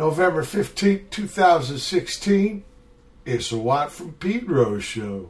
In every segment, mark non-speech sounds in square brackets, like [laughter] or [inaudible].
November 15th, 2016. It's a Watt from Pedro show.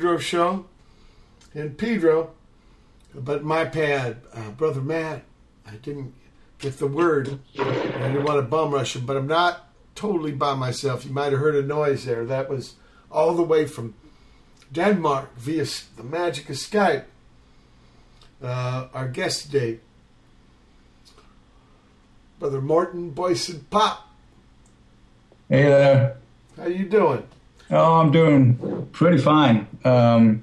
Pedro show. And Pedro, but my pad, uh, Brother Matt, I didn't get the word. I didn't want to bum rush him, but I'm not totally by myself. You might have heard a noise there. That was all the way from Denmark via the magic of Skype. Uh, our guest today, Brother Morton Boyson Pop. Hey there. How you doing? Oh, I'm doing pretty fine. Um,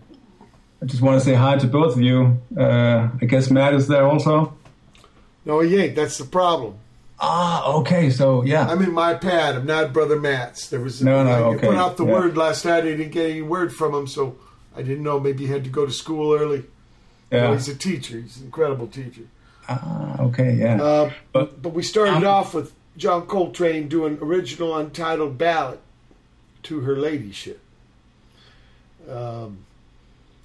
I just want to say hi to both of you. Uh, I guess Matt is there also. No, he ain't. That's the problem. Ah, okay. So yeah, I'm in my pad. I'm not Brother Matt's. There was No, no, I okay, put out the yeah. word last night. I didn't get any word from him, so I didn't know. Maybe he had to go to school early. Yeah. he's a teacher. He's an incredible teacher. Ah, okay, yeah. Uh, But- but we started Um, off with John Coltrane doing original untitled ballad to her ladyship. Um,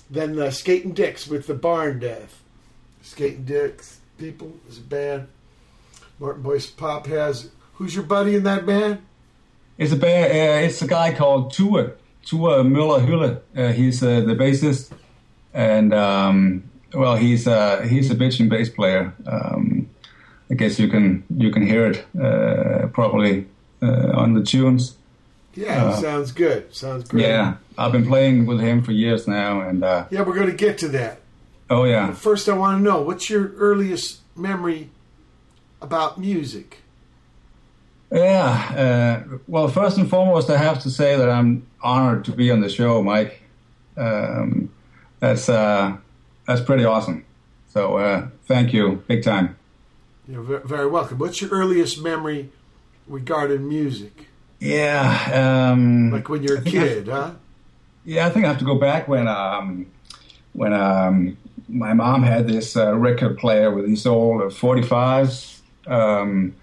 then uh, Skating Dicks with the Barn Death. Skating Dicks people is a band. Martin Boyce Pop has. Who's your buddy in that band? It's a ba- uh, it's a guy called Tua Tua Müller Hülle. Uh, he's uh, the bassist, and um, well, he's uh, he's a bitching bass player. Um, I guess you can you can hear it uh, probably uh, on the tunes. Yeah, Uh, sounds good. Sounds great. Yeah, I've been playing with him for years now, and uh, Yeah, we're going to get to that. oh yeah, First, I want to know what's your earliest memory about music? yeah. Uh, well, first and foremost, I have to say that I'm honored to be on the show, Mike. Um, that's uh, that's pretty awesome. So uh, thank you, big time. You're very welcome. What's your earliest memory regarding music? Yeah, um, Like when you're a I- kid, huh? Yeah, I think I have to go back when um, when um, my mom had this uh, record player with these old 45s. Um,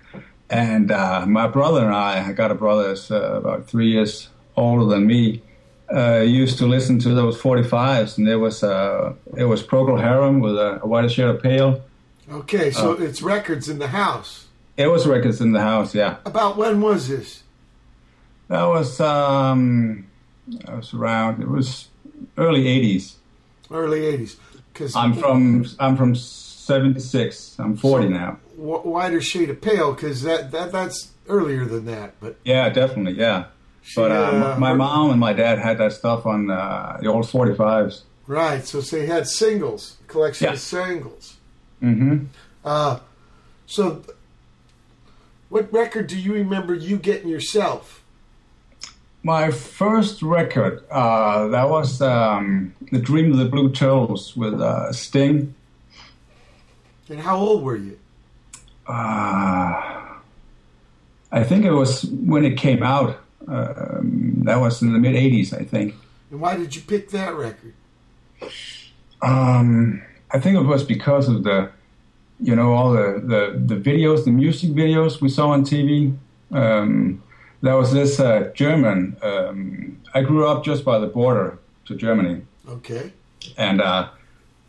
and uh, my brother and I, I got a brother that's uh, about three years older than me, uh, used to listen to those 45s. And there was uh, it was Procol Harum with a, a White Shade of Pale. Okay, so Uh, it's records in the house. It was records in the house. Yeah, About when was this? That was um, that was around. It was early '80s. Early '80s. Because I'm from I'm from '76. I'm 40 now. w- wider shade of pale because that, that that's earlier than that. But Yeah, definitely. Yeah. But uh, uh, my mom and my dad had that stuff on uh, the old 45s. right, so they had singles, collection Yeah. of singles. Mm-hmm. Uh, so, what record do you remember you getting yourself? My first record, uh, that was um, The Dream of the Blue Turtles with uh, Sting. And how old were you? Uh, I think it was when it came out. Um, that was in the mid 80s, I think. And why did you pick that record? Um, I think it was because of the, you know, all the, the, the videos, the music videos we saw on TV. Um, there was this uh, German. Um, I grew up just by the border to Germany, Okay. and uh,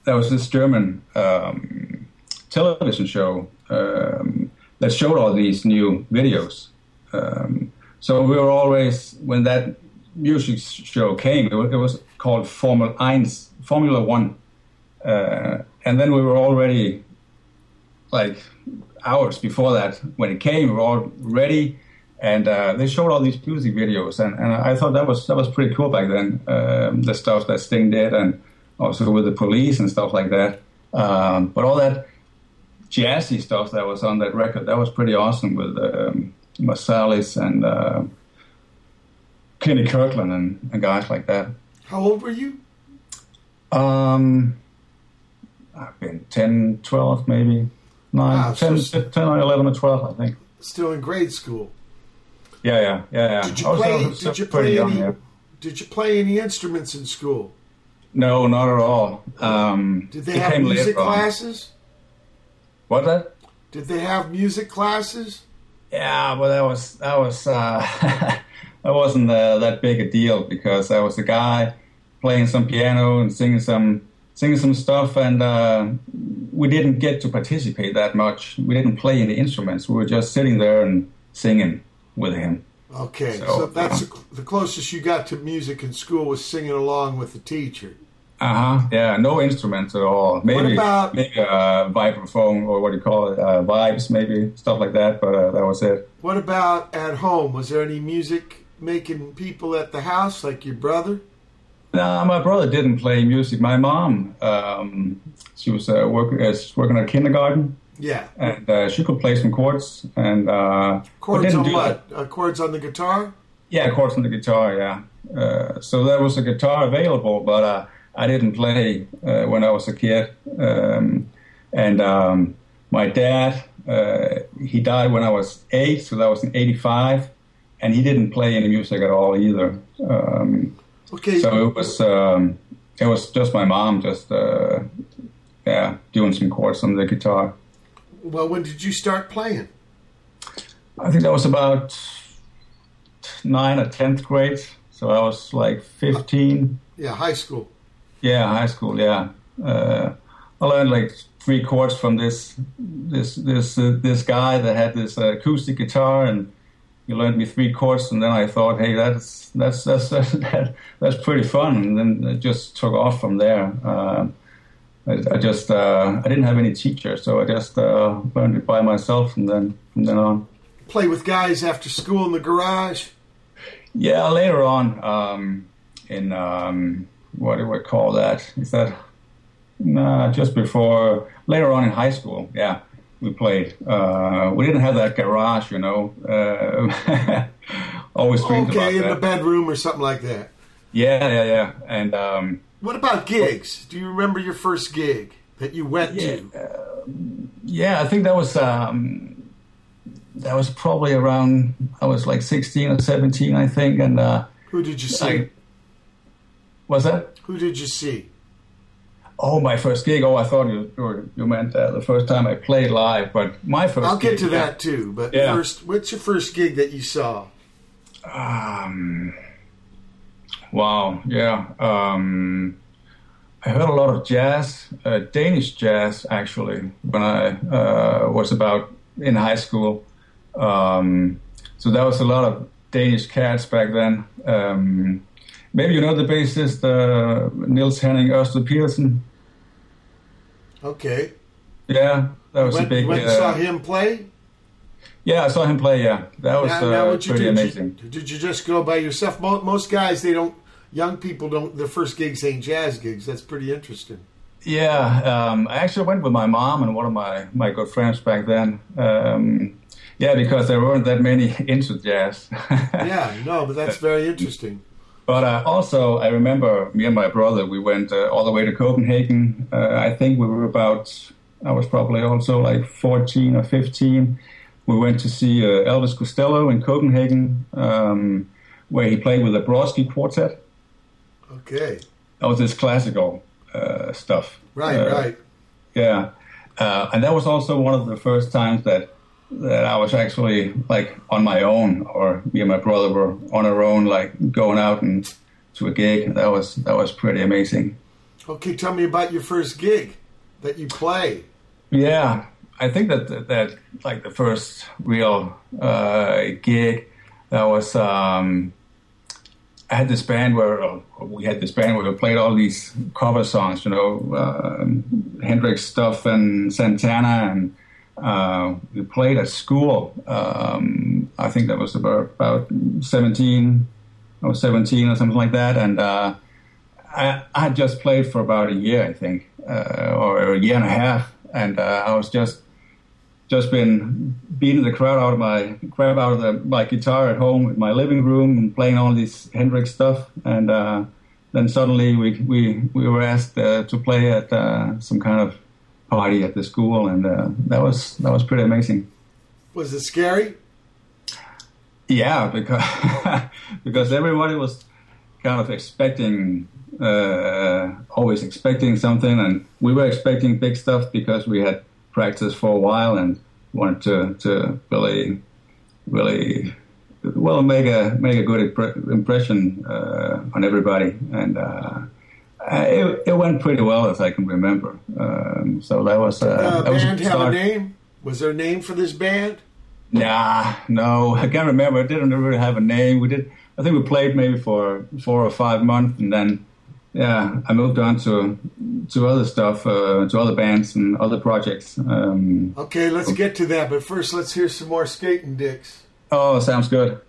there was this German um, television show um, that showed all these new videos. Um, so we were always when that music show came, it was, it was called Formel Eins, Formula One, uh, and then we were already like hours before that when it came, we were all ready. And uh, they showed all these music videos, and, and I thought that was that was pretty cool back then. Um, the stuff that Sting did, and also with the police and stuff like that. Um, but all that jazzy stuff that was on that record, that was pretty awesome with um, Marsalis and uh, Kenny Kirkland and, and guys like that. How old were you? Um, I've been 10, 12 maybe. 9, Wow, 10, so- 10 or 11 or 12, I think. Still in grade school. Yeah, yeah, yeah, yeah. Did you I was- I play? was Did you play young, any? yeah. Did you play any instruments in school? No, not at all. Um, Did they have music classes? What that? Did they have music classes? Yeah, but that was that was uh, [laughs] that wasn't uh, that big a deal because I was a guy playing some piano and singing some singing some stuff, and uh, we didn't get to participate that much. We didn't play any instruments. We were just sitting there and singing with him. Okay, so, So, that's uh, the closest you got to music in school was singing along with the teacher. Uh huh. Yeah, no instruments at all. Maybe about- maybe a vibraphone or what do you call it? Uh, vibes, maybe stuff like that. But uh, that was it. What about at home? Was there any music making people at the house, like your brother? No, my brother didn't play music. My mom, um, she was uh, work, uh, working at kindergarten, Yeah, and uh, she could play some chords. And uh, chords on what? Uh, chords on the guitar. Yeah, chords on the guitar. Yeah. Uh, so there was a guitar available, but uh, I didn't play uh, when I was a kid. Um, and um, my dad, uh, he died when I was eight, so that was in '85, and he didn't play any music at all either. Um, Okay, so it was um, it was just my mom just uh, yeah doing some chords on the guitar. Well, when did you start playing? I think that was about nine or tenth grade. So I was like fifteen. Yeah, high school. Yeah, high school. Yeah, uh, I learned like three chords from this this this uh, this guy that had this uh, acoustic guitar, and he learned me three chords. And then I thought, hey, that's that's that's [laughs] that's, that's pretty fun. And then it just took off from there. I, I just uh, I didn't have any teacher, so I just uh, learned it by myself, and then from then on. Play with guys after school in the garage. Yeah, later on, um, in um, what do we call that? Is that nah, just before later on in high school? Yeah, we played. Uh, we didn't have that garage, you know. Uh, [laughs] always dreamed Okay, in about the that. bedroom or something like that. Yeah, yeah, yeah. And um, What about gigs? Do you remember your first gig that you went yeah, to? uh, yeah, I think that was um, that was probably around. I was like sixteen or seventeen, I think, and uh, Who did you see? I was that. Who did you see? Oh, my first gig. Oh, I thought you you, you meant uh, the first time I played live, but my 1st I'll get gig, to yeah. that too. But Yeah. first, what's your first gig that you saw? Um, wow, yeah. Um, I heard a lot of jazz, uh, Danish jazz, actually, when I uh, was about in high school. Um, so that was a lot of Danish cats back then. Um, maybe you know the bassist uh, Niels Henning Ørsted Pedersen. Okay. Yeah, that was Went, a big. and uh, saw him play. Yeah, I saw him play. Yeah, that was Now- now uh, pretty do? amazing. Did, did you just go by yourself? Most guys, they don't. Young people don't. Their first gigs ain't jazz gigs. That's pretty interesting. Yeah, um, I actually went with my mom and one of my, my good friends back then. Um, yeah, because there weren't that many [laughs] into jazz. [laughs] Yeah, no, but that's very interesting. But uh, also, I remember me and my brother, we went uh, all the way to Copenhagen. Uh, I think we were about, I was probably also like 14 or 15. We went to see uh, Elvis Costello in Copenhagen, um, where he played with the Brodsky Quartet. Okay, That was this classical uh, stuff. right, Uh, right. Yeah, uh, and that was also one of the first times that that I was actually like on my own, or me and my brother were on our own, like going out and to a gig. That was that was pretty amazing. Okay, tell me about your first gig that you play. Yeah, I think that that, that like the first real uh, gig that was. Um, I had this band where uh, we had this band where we played all these cover songs, you know, um Hendrix stuff and Santana, and uh, we played at school. Um, I think that was about, about seventeen, I was seventeen or something like that, and uh, I, I had just played for about a year, I think, uh, or a year and a half, and uh, I was just just been beating the crowd out of my crap out of the, my guitar at home in my living room and playing all this Hendrix stuff, and uh, then suddenly we we we were asked uh, to play at uh, some kind of party at the school, and uh, that was that was pretty amazing. Was it scary? Yeah, because [laughs] because everybody was kind of expecting, uh, always expecting something, and we were expecting big stuff because we had practiced for a while and wanted to to really, really, well make a make a good impre- impression uh, on everybody, and uh, it, it went pretty well as I can remember. Um, so that was uh, Uh, that was band have a start. name? Was there a name for this band? Nah, no, I can't remember. It didn't really have a name. We did. I think we played maybe for four or five months, and then yeah, I moved on to to other stuff, uh, to other bands and other projects. Um, Okay, let's get to that. But first, let's hear some more skating dicks. oh, sounds good.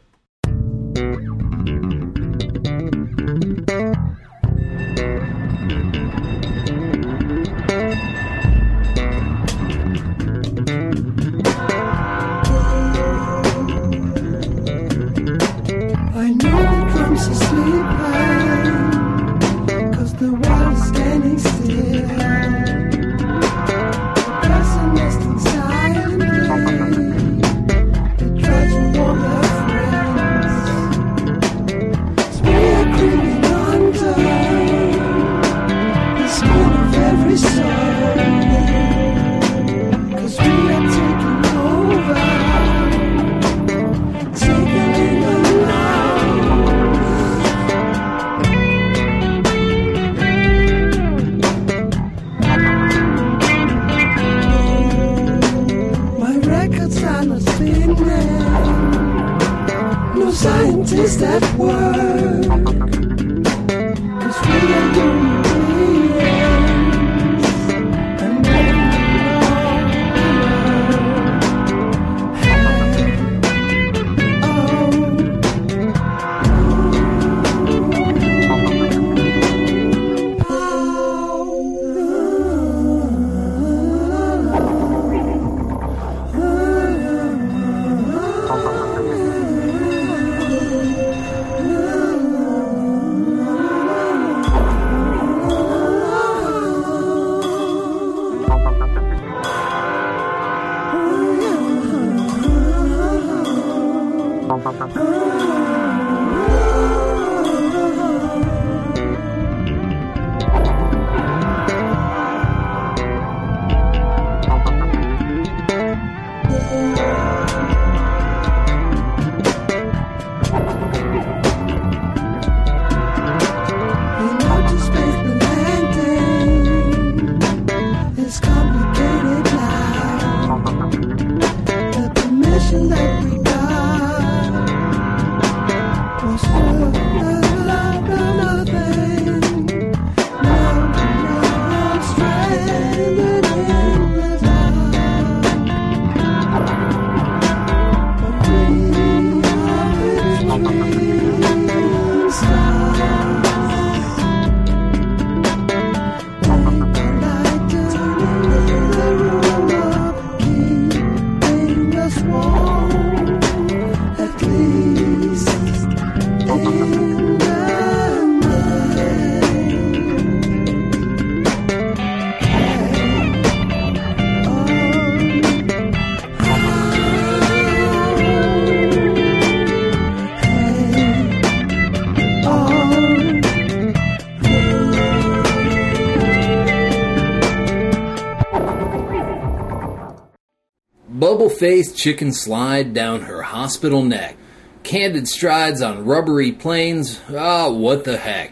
Faced chicken slide down her hospital neck. Candid strides on rubbery planes. Ah, what the heck.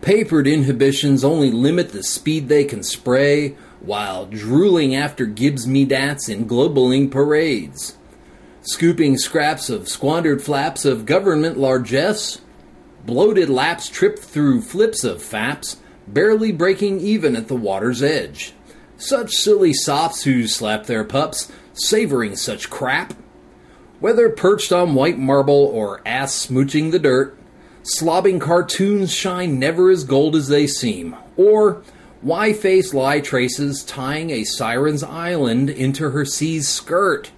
Papered inhibitions only limit the speed they can spray, while drooling after Gibbs Medats in globaling parades. Scooping scraps of squandered flaps of government largesse, bloated laps tripped through flips of faps, barely breaking even at the water's edge. Such silly sops who slap their pups, savoring such crap. Whether perched on white marble or ass smooching the dirt, slobbing cartoons shine never as gold as they seem, or why face lie traces tying a siren's island into her sea's skirt,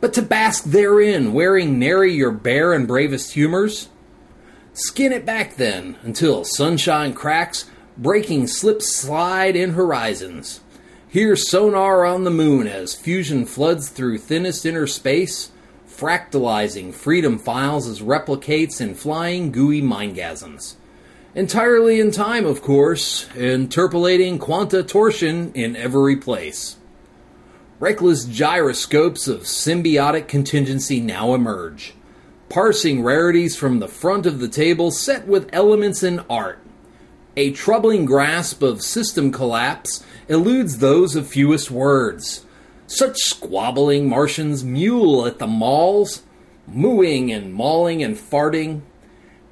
but to bask therein, wearing nary your bare and bravest humors? Skin it back then, until sunshine cracks, breaking slip slide in horizons. Hear sonar on the moon as fusion floods through thinnest inner space, fractalizing freedom files as replicates in flying gooey mindgasms. Entirely in time, of course, interpolating quanta torsion in every place. Reckless gyroscopes of symbiotic contingency now emerge, parsing rarities from the front of the table set with elements in art. A troubling grasp of system collapse eludes those of fewest words. Such squabbling Martians mule at the malls, mooing and mauling and farting,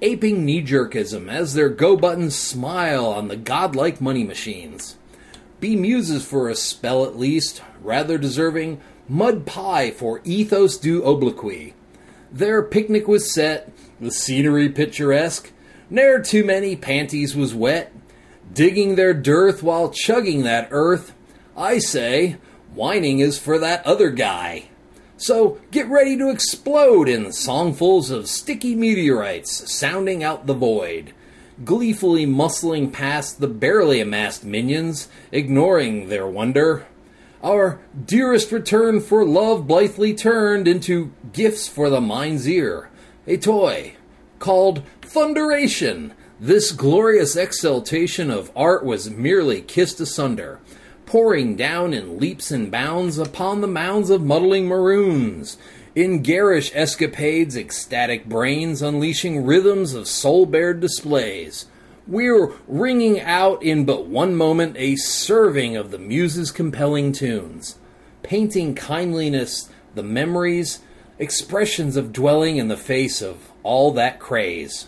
aping knee jerkism as their go buttons smile on the godlike money machines. Be muses for a spell at least, rather deserving mud pie for ethos du obloquy. Their picnic was set, the scenery picturesque, ne'er too many panties was wet, digging their dearth while chugging that earth. I say, whining is for that other guy. So get ready to explode in songfuls of sticky meteorites sounding out the void, gleefully muscling past the barely amassed minions, ignoring their wonder. Our dearest return for love blithely turned into gifts for the mind's ear, a toy called Thunderation. This glorious exaltation of art was merely kissed asunder pouring down in leaps and bounds upon the mounds of muddling maroons. In garish escapades, ecstatic brains unleashing rhythms of soul bared displays. We're ringing out in but one moment a serving of the muse's compelling tunes, painting kindliness, the memories, expressions of dwelling in the face of all that craze.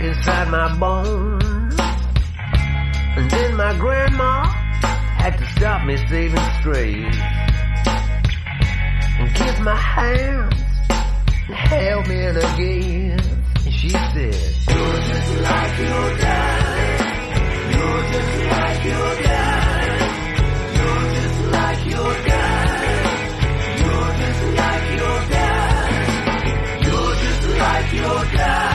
Inside my bones. And then my grandma had to stop me saving strays. And kiss my hands and held me in. And she said, You're just like your dad. You're just like your dad. You're just like your dad. You're just like your dad. You're just like your dad.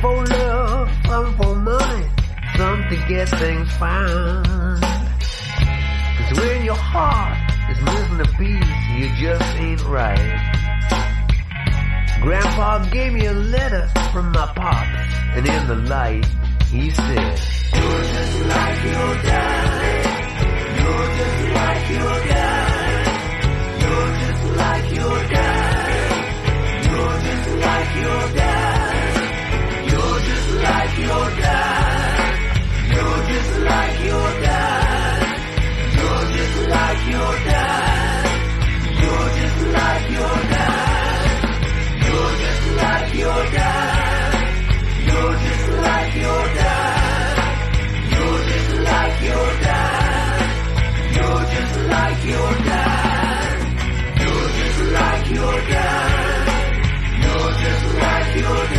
For love, some for money, some to get things found. Cause when your heart is missing a piece, you just ain't right. Grandpa gave me a letter from my pop, and in the light, he said, You're just like your dad. You're just like your dad. You're just like your dad. You're just like your dad. You're just like your dad. You're just like your dad. You're just like your dad. You're just like your dad. You're just like your dad. You're just like your dad. You're just like your dad. You're just like your dad. You're just like your dad.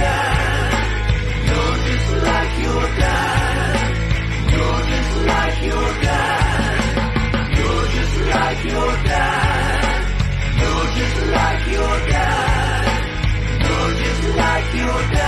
you.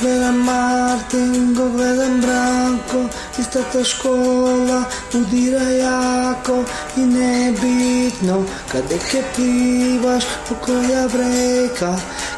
Vega Martin, Vega Branco, è stata a scuola, udire Iaco, in ebitno, cade que pivas, o colha breca,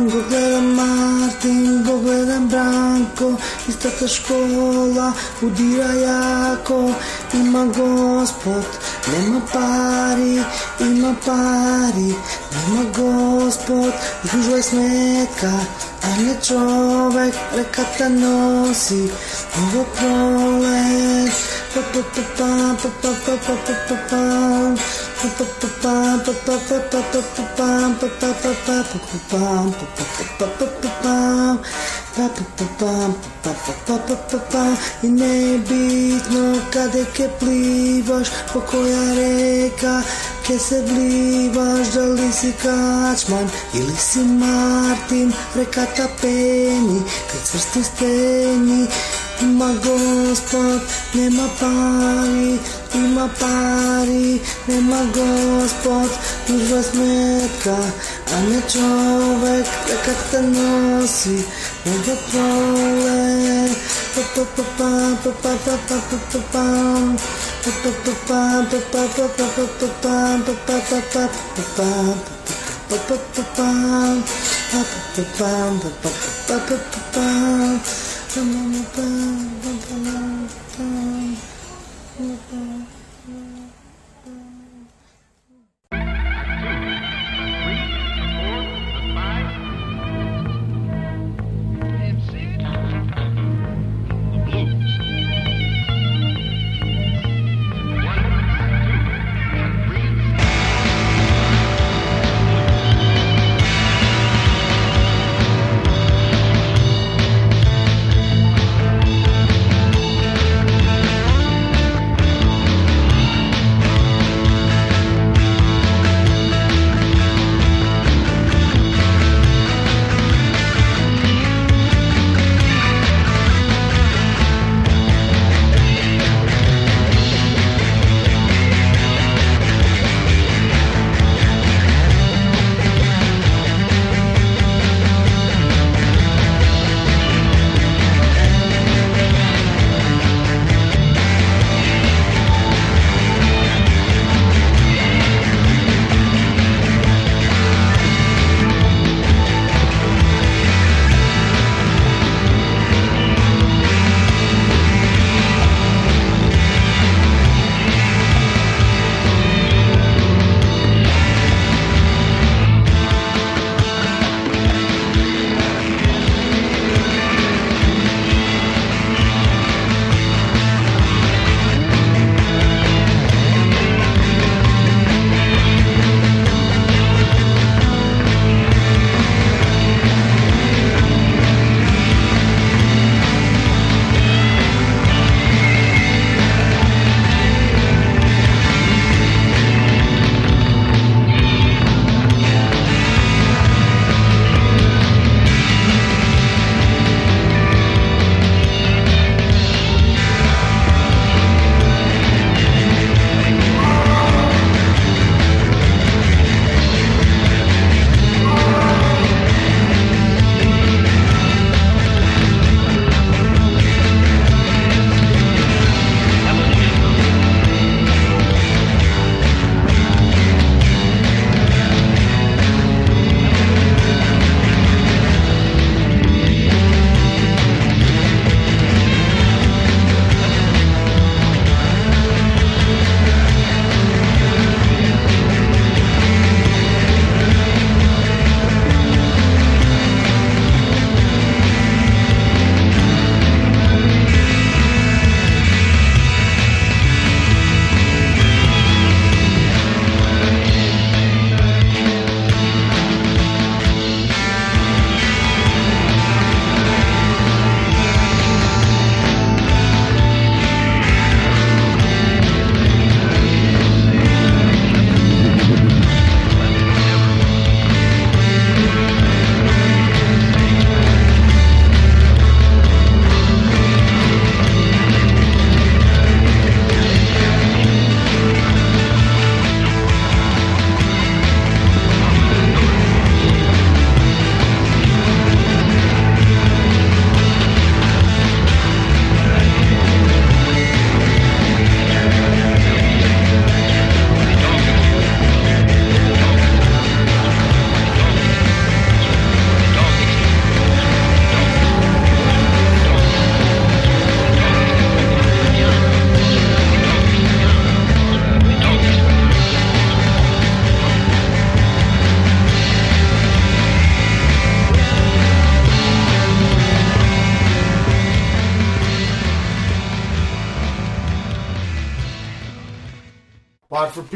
Го гледам Мартин, го гледам Бранко Истата школа удира яко Има Господ, нема пари, има пари Нема Господ, излужвай сметка а не човек реката носи Нова пролет I nebitno kada ke plivaš, po koja reka ke se vlivaš, da li si kačman ili si Martin, reka tapeni, kad svrsti steni, Ima gospod, nema pari, ima pari, nema gospod, dužva smetka, a ne čovek, kad te nosi, nego prole. Pa pa pa pa pa pa pa pa pa pa. Pa pa pa pa pa pa pa pa pa pa pa from above.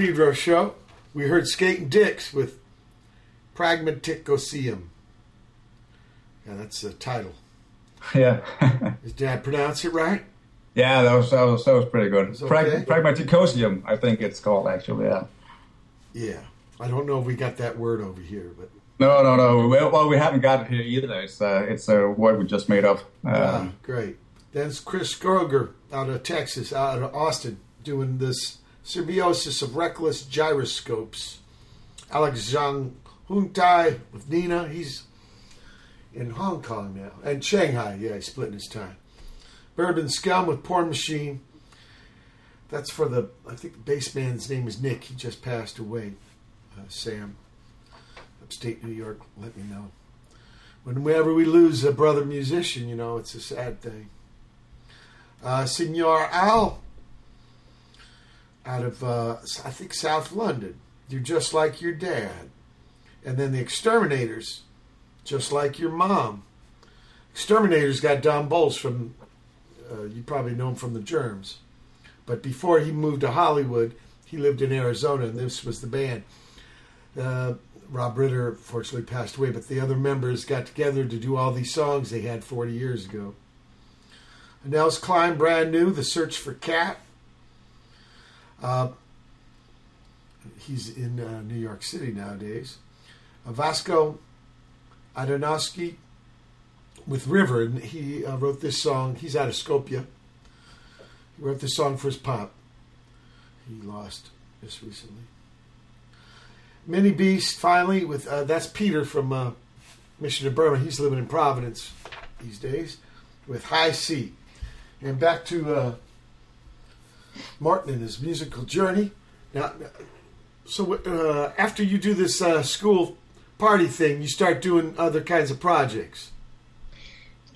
Pedro show. We heard Skating Dicks with Pragmatikosium. Yeah, that's the title. Yeah. [laughs] Did I pronounce it right? yeah, that was, that was that was pretty good. Prag- okay. Pragmatikosium, I think it's called actually. Yeah. Yeah. I don't know if we got that word over here, but No, no, no. Well, we haven't got it here either. It's uh, it's a word we just made up. ah, Um, great. Then it's Chris Scroger out of Texas, out of Austin, doing this symbiosis of reckless gyroscopes. Alex Zhang Hungtai with Nina. He's in Hong Kong now. And Shanghai, yeah, he's splitting his time. Bourbon Scum with Porn Machine. That's for the, I think the bass man's name is Nick. He just passed away. Uh, Sam, upstate New York, let me know. Whenever we lose a brother musician, you know, it's a sad thing. Uh, Señor Al, out of, uh, I think, South London. You're just like your dad. And then the Exterminators, just like your mom. Exterminators got Don Bolles from, uh, you probably know him from the Germs. But before he moved to Hollywood, he lived in Arizona, and this was the band. Uh, Rob Ritter fortunately passed away, but the other members got together to do all these songs they had 40 years ago. Nels Cline, brand new, The Search for Cat. Uh, he's in uh, New York City nowadays. Uh, Vasko Atanasoski with River, and he uh, wrote this song. He's out of Skopje. He wrote this song for his pop. He lost just recently. Minibeast, finally, with uh, that's Peter from uh, Mission to Burma. He's living in Providence these days with High Sea. And back to Martin and his musical journey. Now, so uh, after you do this uh, school party thing, you start doing other kinds of projects.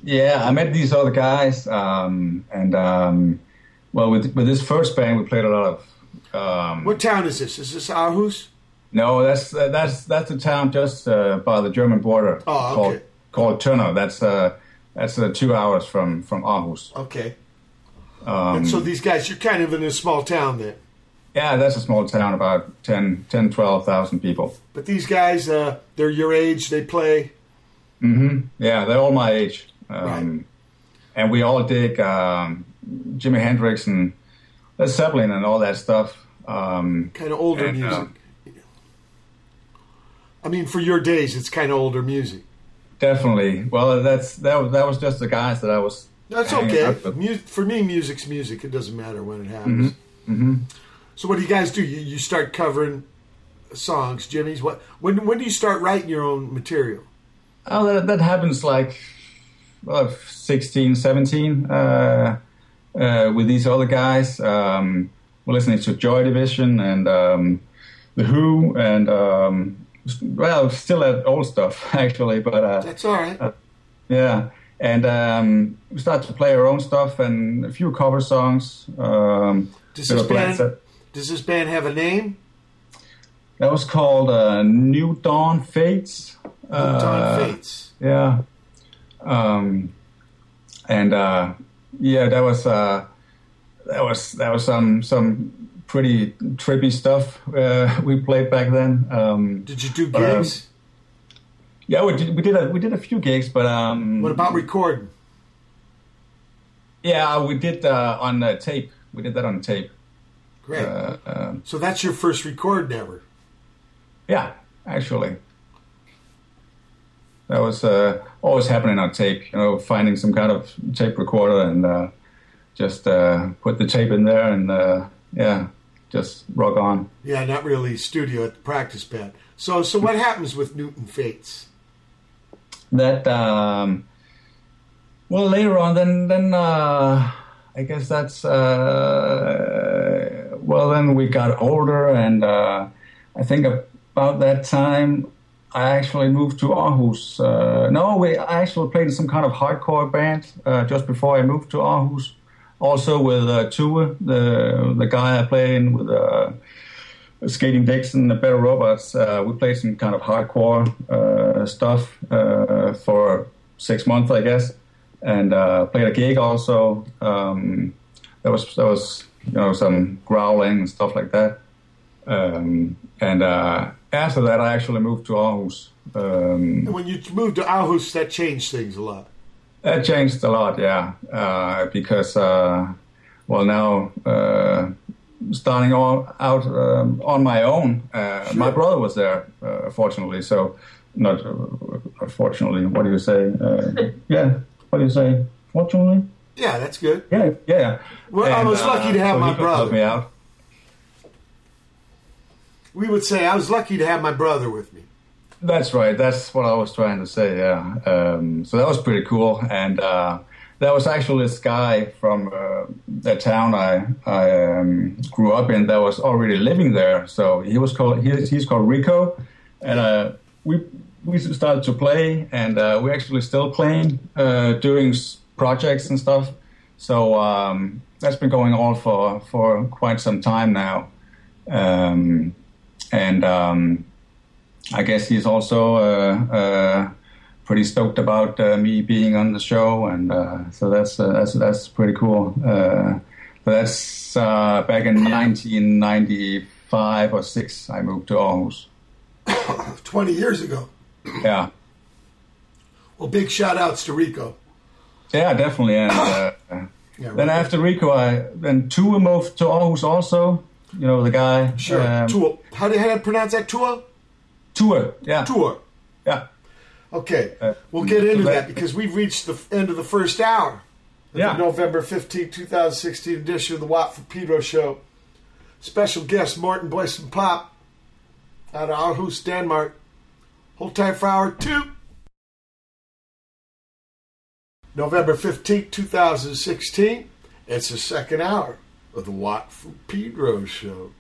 Yeah, I met these other guys, um, and um, well, with with this first band, we played a lot of. Um, What town is this? Is this Aarhus? no, that's that's that's a town just uh, by the German border Oh, called okay. called Tønder. That's uh, that's uh, two hours from from Aarhus. Okay. Um, and so these guys, you're kind of in a small town then. yeah, that's a small town, about 10, 10 12,000 people. But these guys, uh, they're your age. They play. Mm-hmm. Yeah, they're all my age, um, Right. and we all dig um, Jimi Hendrix and Led Zeppelin and all that stuff. Um, kind of older And, uh, music. I mean, for your days, it's kind of older music. Definitely. Well, that's that. That was just the guys that I was. That's hanging okay. out with. Mu- for me, music's music. It doesn't matter when it happens. So, what do you guys do? You, you start covering songs, Jimi's. What? When? When do you start writing your own material? Oh, that, that happens like well, 16, 17 uh, uh, with these other guys. Um, we're listening to Joy Division and um, The Who and um, well, still at old stuff [laughs] actually, but uh, That's all right. Yeah, and um, we started to play our own stuff and a few cover songs. Um, Does this band? Does this band have a name? That was called uh, New Dawn Fades. Uh, Dawn Fates. Yeah, um, and uh, yeah, that was uh, that was that was some some pretty trippy stuff uh, [laughs] we played back then. Um, Did you do uh, gigs? Yeah, we did we did a we did a few gigs, but um, what about recording? yeah, we did uh, on uh, tape. We did that on tape. Great. Uh, um, so that's your first record ever. Yeah, actually. That was uh, always happening on tape, you know, finding some kind of tape recorder and uh, just uh, put the tape in there and, uh, yeah, just rock on. Yeah, not really studio at the practice pad. So, so what happens with New Dawn Fades? That, um, well, later on, then, then uh, I guess that's, uh, well, then we got older and uh, I think about that time, I actually moved to Aarhus. Uh, no, we, I actually played in some kind of hardcore band uh, just before I moved to Aarhus. Also with uh, the the guy I play in with uh, Skating Dixon, the Better Robots. Uh, we played some kind of hardcore uh, stuff uh, for six months, I guess, and uh, played a gig also. Um, there was there was you know some growling and stuff like that. Um, and uh, after that, I actually moved to Aarhus. Um, And when you moved to Aarhus, that changed things a lot. that changed a lot, yeah, uh, because uh, well now uh, starting all out um, on my own. Uh, My brother was there, uh, fortunately. So not uh, fortunately. What do you say? Uh, [laughs] yeah, what do you say? Fortunately. Yeah, that's good. Yeah, yeah. Well, I was lucky to have so my brother. me out. We would say I was lucky to have my brother with me. That's right. That's what I was trying to say. Yeah. Um, so that was pretty cool, and uh, that was actually this guy from uh, the town I I um, grew up in that was already living there. So he was called he, he's called Rico, and uh, we we started to play, and uh, we actually still playing, uh, doing projects and stuff. So um, that's been going on for for quite some time now, um, and. Um, I guess he's also uh, uh, pretty stoked about uh, me being on the show, and uh, so that's uh, that's that's pretty cool. Uh, but that's uh, back in 1995 or six. I moved to Aarhus. [coughs] 20 years ago. [coughs] Yeah, Well, big shout outs to Rico. yeah, definitely. And uh, [coughs] Yeah, then after Rico, I then Tua moved to Aarhus also. You know the guy. Sure. Um, Tua. How do you how do you pronounce that? Tua? Tua. Yeah. Tua. Yeah. Okay. Uh, We'll get into that because we've reached the end of the first hour. of Yeah. The November 15, 2016 edition of the Watt from Pedro show. Special guest Morten Boyson Pop out of Aarhus, Denmark. Hold tight for hour two. November 15, 2016. It's the second hour of the Watt from Pedro show.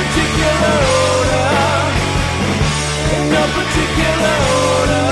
Particular order. In no particular order.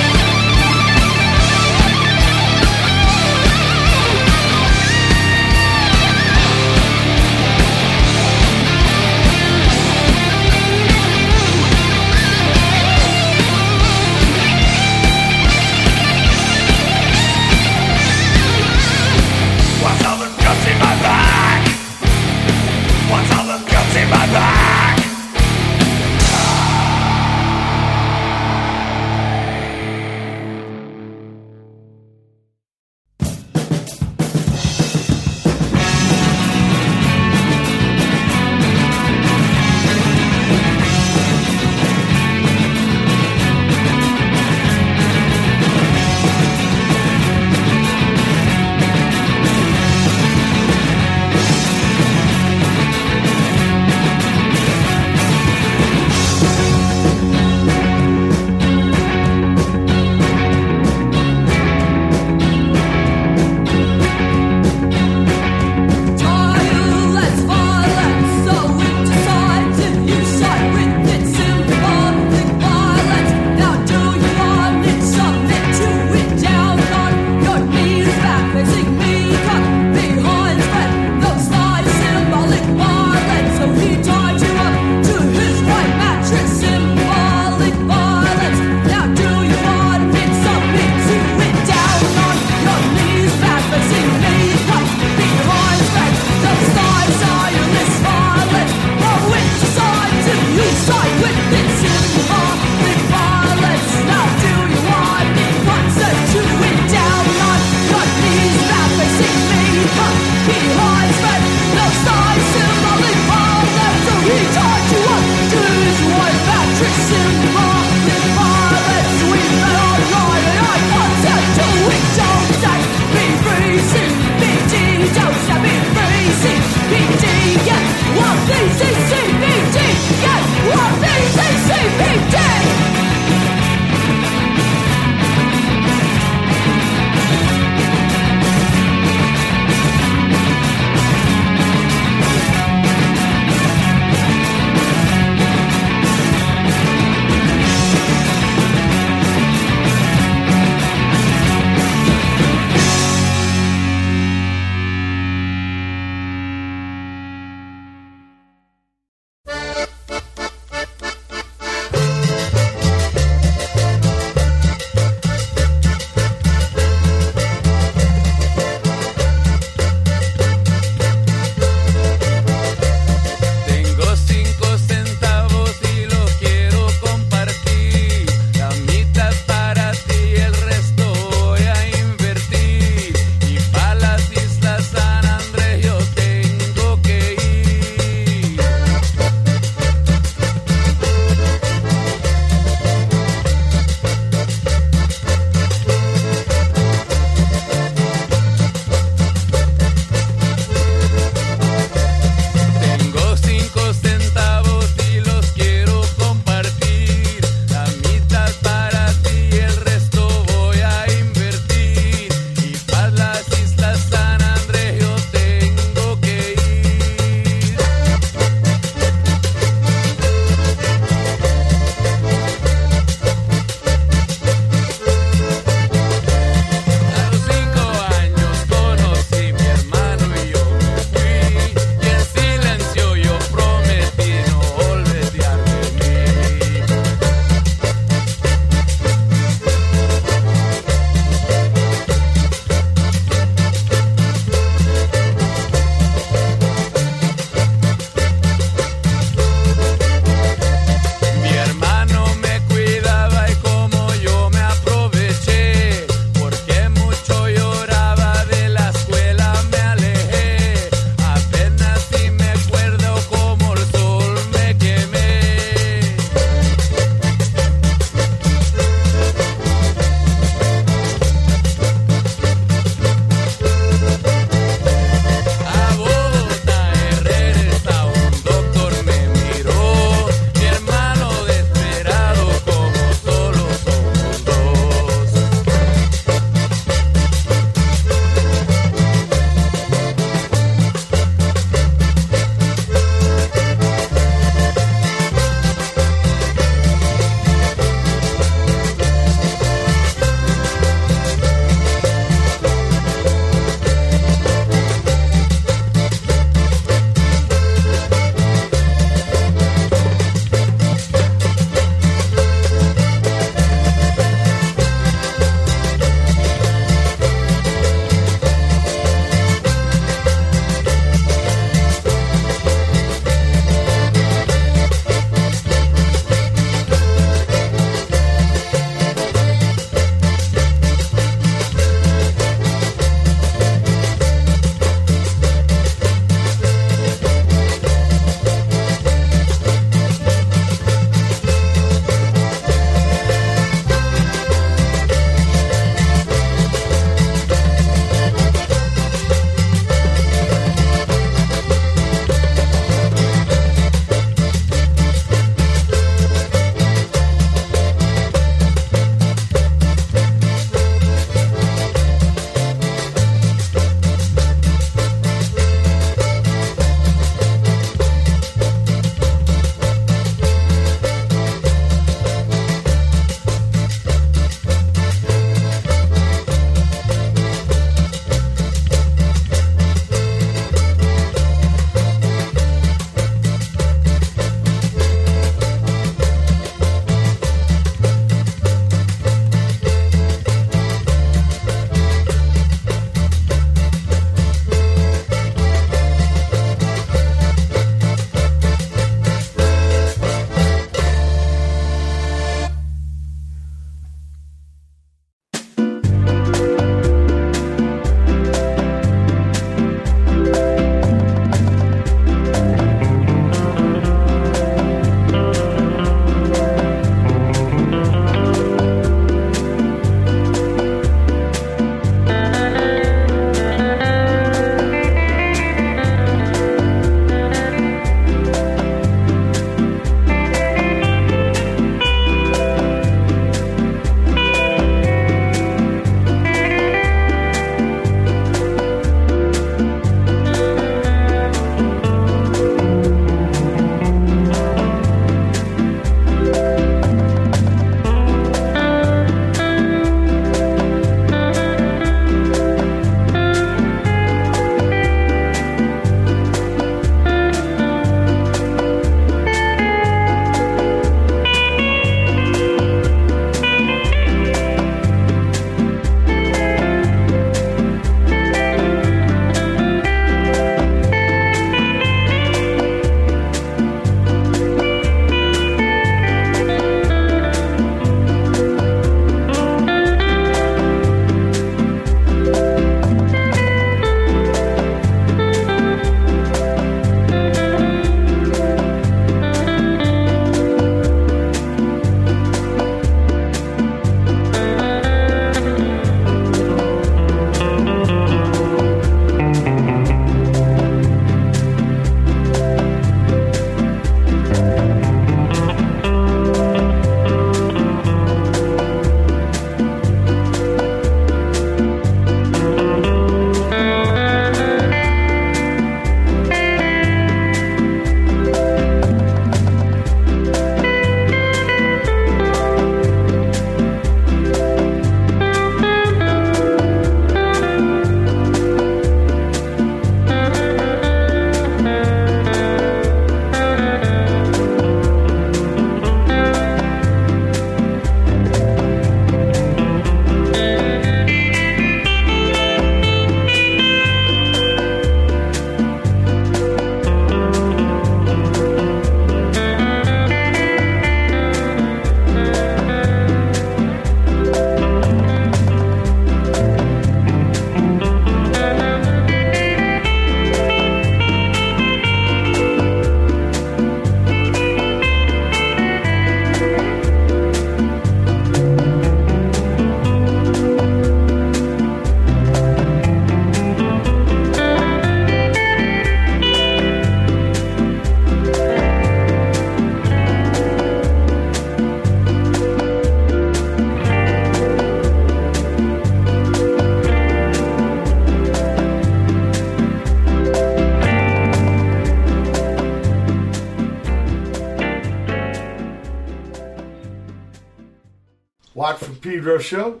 Pedro show.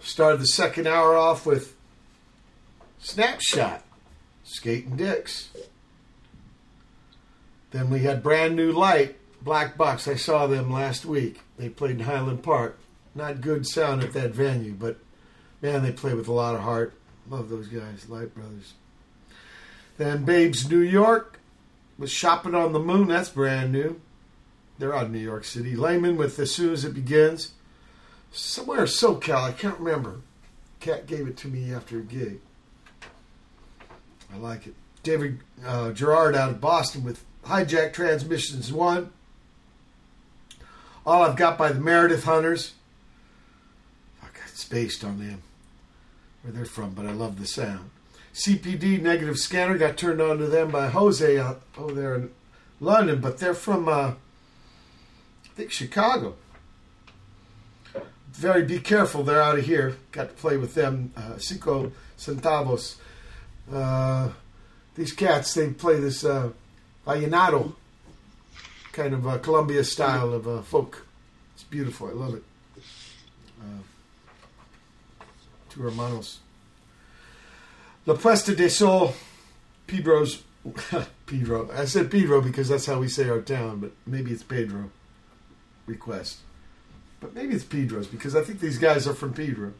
Started the second hour off with Snapshot, Skating Dicks. Then we had Brand New Lite, Black Box. I saw them last week. They played in Highland Park. Not good sound at that venue, but man, they play with a lot of heart. Love those guys, Lite Brothers. Then Babes New York with Shopping on the Moon. That's brand new. They're out of New York City. Layman with As Soon as It Begins. Somewhere in SoCal, I can't remember. Cat gave it to me after a gig. I like it. David uh, Gerard out of Boston with Hijack Transmissions 1. All I've Got by the Meredith Hunters. I got spaced on them, where they're from, but I love the sound. CPD Negative Scanner got turned on to them by Jose uh, over there in London, but they're from, uh, I think, Chicago. Very be careful, they're out of here. Got to play with them. Uh, Cinco Centavos. Uh, these cats, they play this uh, vallenato kind of uh, Colombia style of uh, folk. It's beautiful. I love it. Uh, two hermanos. La Puesta de Sol, Pedro's. [laughs] Pedro. I said Pedro because that's how we say our town, but maybe it's Pedro. Request. But maybe it's Pedro's because I think these guys are from Pedro.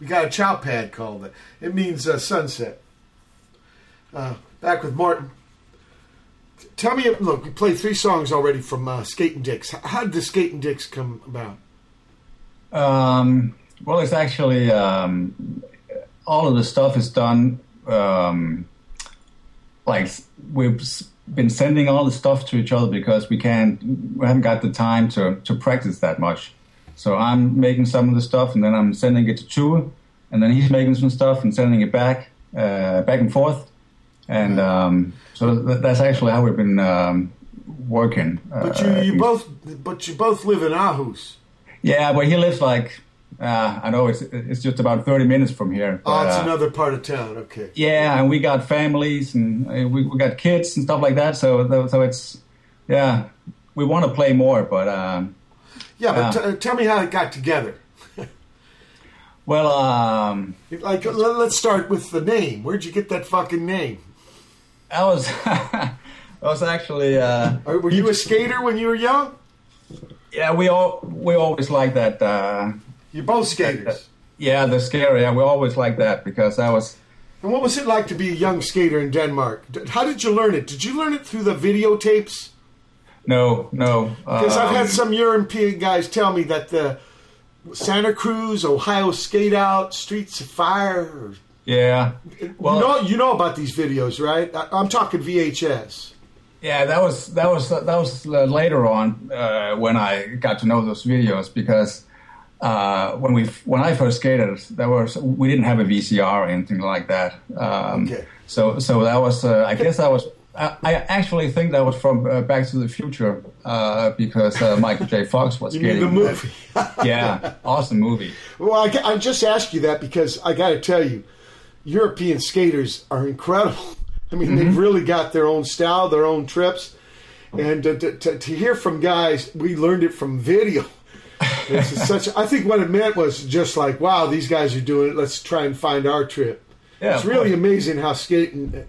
We got a chow pad called that. It means uh, sunset. Uh, back with Martin. Tell me, look, we played three songs already from uh, Skating Dicks. How did the Skating Dicks come about? Um, well, it's actually um, all of the stuff is done. Um, like we've s- been sending all the stuff to each other because we can't, we haven't got the time to to practice that much. So I'm making some of the stuff, and then I'm sending it to Tua, and then he's making some stuff and sending it back, uh, back and forth, and um, so th- that's actually how we've been um, working. But you, Uh, you both, but you both live in Aarhus. Yeah, but he lives like uh, I know it's it's just about thirty minutes from here. Oh, it's uh, another part of town. Okay. Yeah, and we got families and uh, we, we got kids and stuff like that. So so it's yeah, we want to play more, but um, Yeah, but Yeah. t- tell me how it got together. [laughs] well, um, Like, let- let's start with the name. Where'd you get that fucking name? I was [laughs] I was actually uh, Were you a skater when you were young? yeah we all we always like that. Uh, You're both skaters. [laughs] yeah, the scary. Yeah, we always like that because I was And what was it like to be a young skater in Denmark? How did you learn it? Did you learn it through the videotapes? no no Because I've um, had some European guys tell me that the Santa Cruz, Ohio Skate Out, Streets of Fire. Yeah. Well, you know, you know about these videos, right? I, I'm talking VHS. Yeah, that was that was that was uh, later on uh, when I got to know those videos because uh, when we when I first skated, there was we didn't have a VCR or anything like that. Um, Okay. So so that was uh, I guess that was I, I actually think that was from uh, Back to the Future uh, because uh, Michael J. Fox was [laughs] You skating. the movie? [laughs] yeah, awesome movie. Well, I, I just asked you that because I got to tell you, European skaters are incredible. [laughs] I mean, they've really got their own style, their own trips, and to, to, to hear from guys, we learned it from video. It's such. I think what it meant was just like, wow, these guys are doing it. Let's try and find our trip. Yeah, it's really amazing how skating,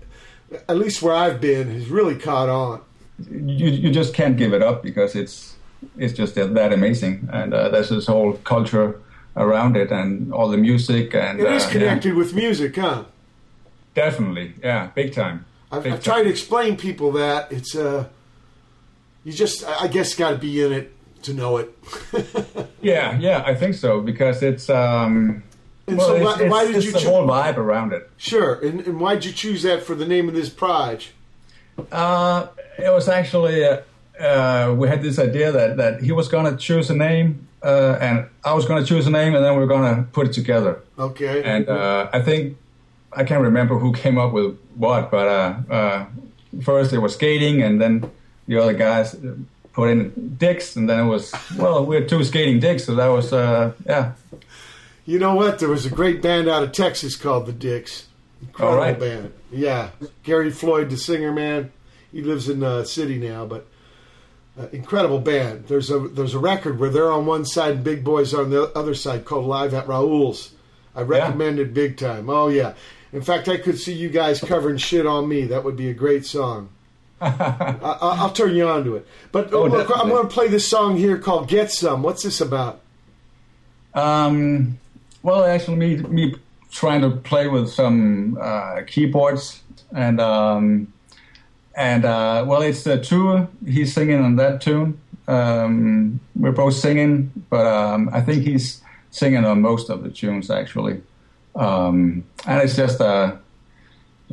at least where I've been, has really caught on. you you just can't give it up because it's it's just that, that amazing, and uh, there's this whole culture around it, and all the music, and It is uh, connected with music, huh? definitely, yeah, big time. I've, I've tried to explain people that it's uh, you just I I guess got to be in it to know it. [laughs] Yeah, yeah, I think so because it's um. And well, so it's, why, it's, why did it's you the choo- whole vibe around it? Sure, and, and why'd you choose that for the name of this prize? Uh, it was actually uh, uh, we had this idea that that he was gonna choose a name, uh, and I was gonna choose a name, and then we were gonna put it together. Okay, And uh, I think I can't remember who came up with what, but uh, uh, first it was skating, and then the other guys put in dicks, and then it was well, we're two skating dicks, so that was uh, yeah, you know what? There was a great band out of Texas called the Dicks. Incredible All right. band. Yeah, Gary Floyd, the singer, man. He lives in the city now, but Uh, incredible band. There's a there's a record where they're on one side and Big Boys are on the other side called Live at Raul's. I recommend it big time. Oh yeah. In fact, I could see you guys covering shit on me. That would be a great song. I, I- I'll turn you on to it. But Oh, look, I'm going to play this song here called "Get Some." What's this about? Um, well, actually, me me trying to play with some uh, keyboards and um, and uh, well, it's the two. He's singing on that tune. Um, we're both singing, but um, I think he's singing on most of the tunes actually. Um, and it's just a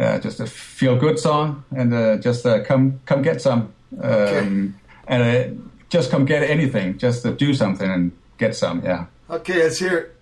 uh, just a feel good song, and uh, just uh, come come get some, um, and uh, just come get anything, just do something and get some. Yeah. Okay, let's hear it.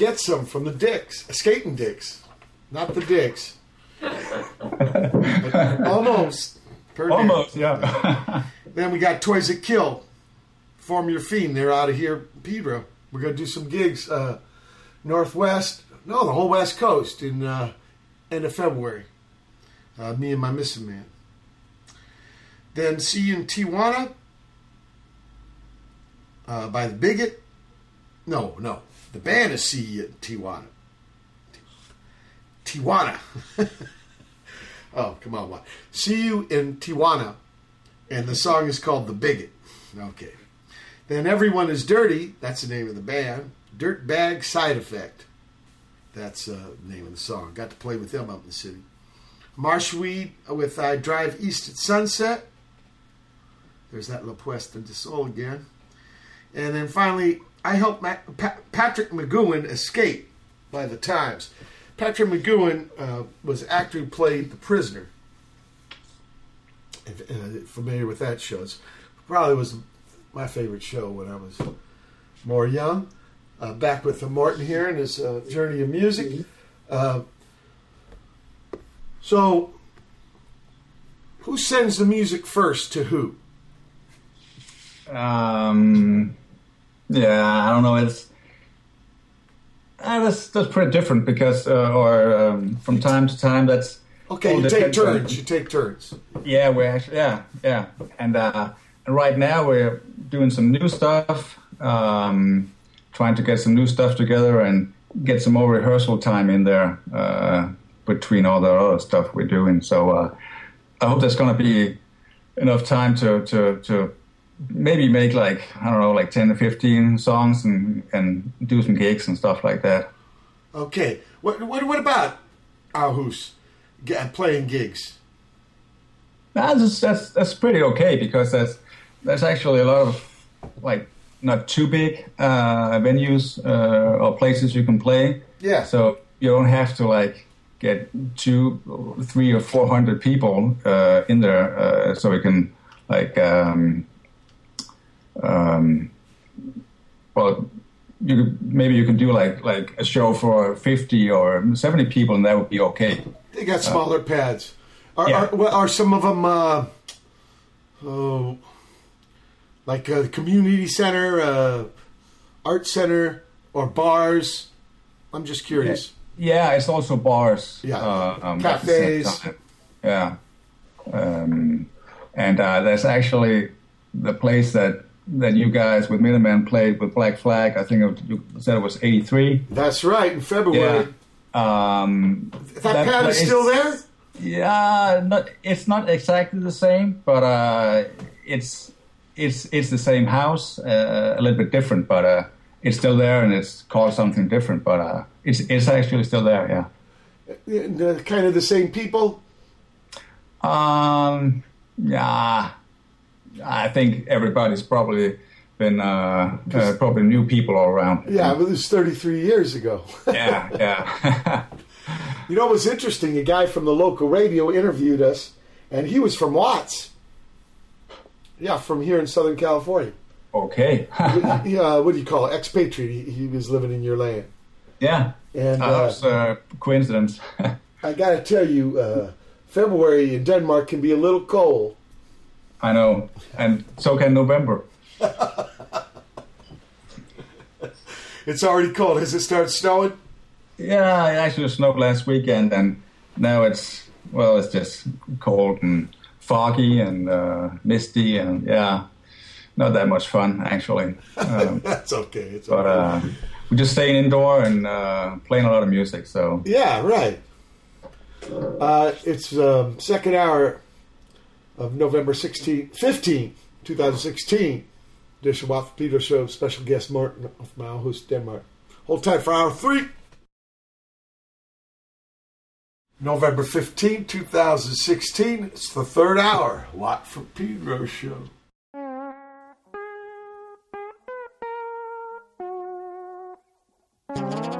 "Get Some" from the Dicks, Skating Dicks, not the Dicks. [laughs] Almost. Almost, yeah. [laughs] Then we got Toys That Kill. Form Your Fiend. They're out of here, Pedro. We're going to do some gigs uh, Northwest, no, the whole West Coast in uh, end of February. Uh, me and my missing man. Then see you in Tijuana uh, by the Bigot. No, no. The band is see you in Tijuana. Tijuana. [laughs] oh, come on, what? See you in Tijuana and the song is called The Bigot. Okay. Then Everyone is Dirty, that's the name of the band. Dirt Bag Side Effect. That's uh, the name of the song. Got to play with them up in the city. Marshweed with I Drive East at Sunset. There's that La Puesta de Sol again. And then finally, I helped Ma- Pa- Patrick McGoohan escape by the Times. Patrick McGoohan uh, was the actor who played the prisoner if, uh, familiar with that show. It's probably was my favorite show when I was more young. Uh, back with the Morton here and his uh, journey of music. Uh, so, who sends the music first to who? Um, yeah, I don't know. It's uh, that's that's pretty different because, uh, or um, from time to time, that's Okay, you take turns. You take turns. Yeah, we're actually yeah yeah, and uh, and right now we're doing some new stuff, um, trying to get some new stuff together and get some more rehearsal time in there uh, between all the other stuff we're doing. So uh, I hope there's going to be enough time to to to maybe make like I don't know like ten to fifteen songs and and do some gigs and stuff like that. Okay, what what, what about Aarhus G- playing gigs? That's that's that's pretty okay because there's there's actually a lot of like not too big uh, venues uh, or places you can play. Yeah. So you don't have to like get two, three, or four hundred people uh, in there, uh, so we can like um, um, well. You could, maybe you can do like like a show for fifty or seventy people, and that would be okay. They got smaller pads. Are, yeah. are, are some of them, uh, oh, like a community center, uh, art center, or bars? I'm just curious. Yeah, it's also bars. Yeah. uh, um, at the same Cafes. Yeah, um, and uh, there's actually the place that that you guys with Minutemen played with Black Flag. I think it, you said it was '83. That's right, in February. Yeah. Um, That, pad is still there? Yeah, not, it's not exactly the same, but uh, it's it's it's the same house, uh, a little bit different, but uh, it's still there and it's called something different. But uh, it's it's actually still there. Yeah. The, kind of the same people. Um. Yeah. I think everybody's probably been uh, uh, probably new people all around. Yeah, but it was 33 years ago. [laughs] yeah, yeah. [laughs] You know, it was interesting. A guy from the local radio interviewed us, and he was from Watts. Yeah, from here in Southern California. okay. [laughs] yeah, what do you call it? Expatriate. He, he was living in your land. yeah. And Uh, uh, that was a coincidence. I got to tell you, uh, February in Denmark can be a little cold. I know, and so can November. [laughs] It's already cold. Has it started snowing? Yeah, it actually snowed last weekend, and now it's well, it's just cold and foggy and uh, misty, and yeah, not that much fun actually. Um, [laughs] That's okay. It's but okay. uh, we're just staying indoor and uh, playing a lot of music. So Yeah, right. Uh, it's um, second hour of November 16, 15, 2016. Edition of Watt Peter Show. Special guest Martin of Malhus, Denmark. Hold tight for hour three. November 15, 2016. It's the third hour. Watt from Pedro Show. It's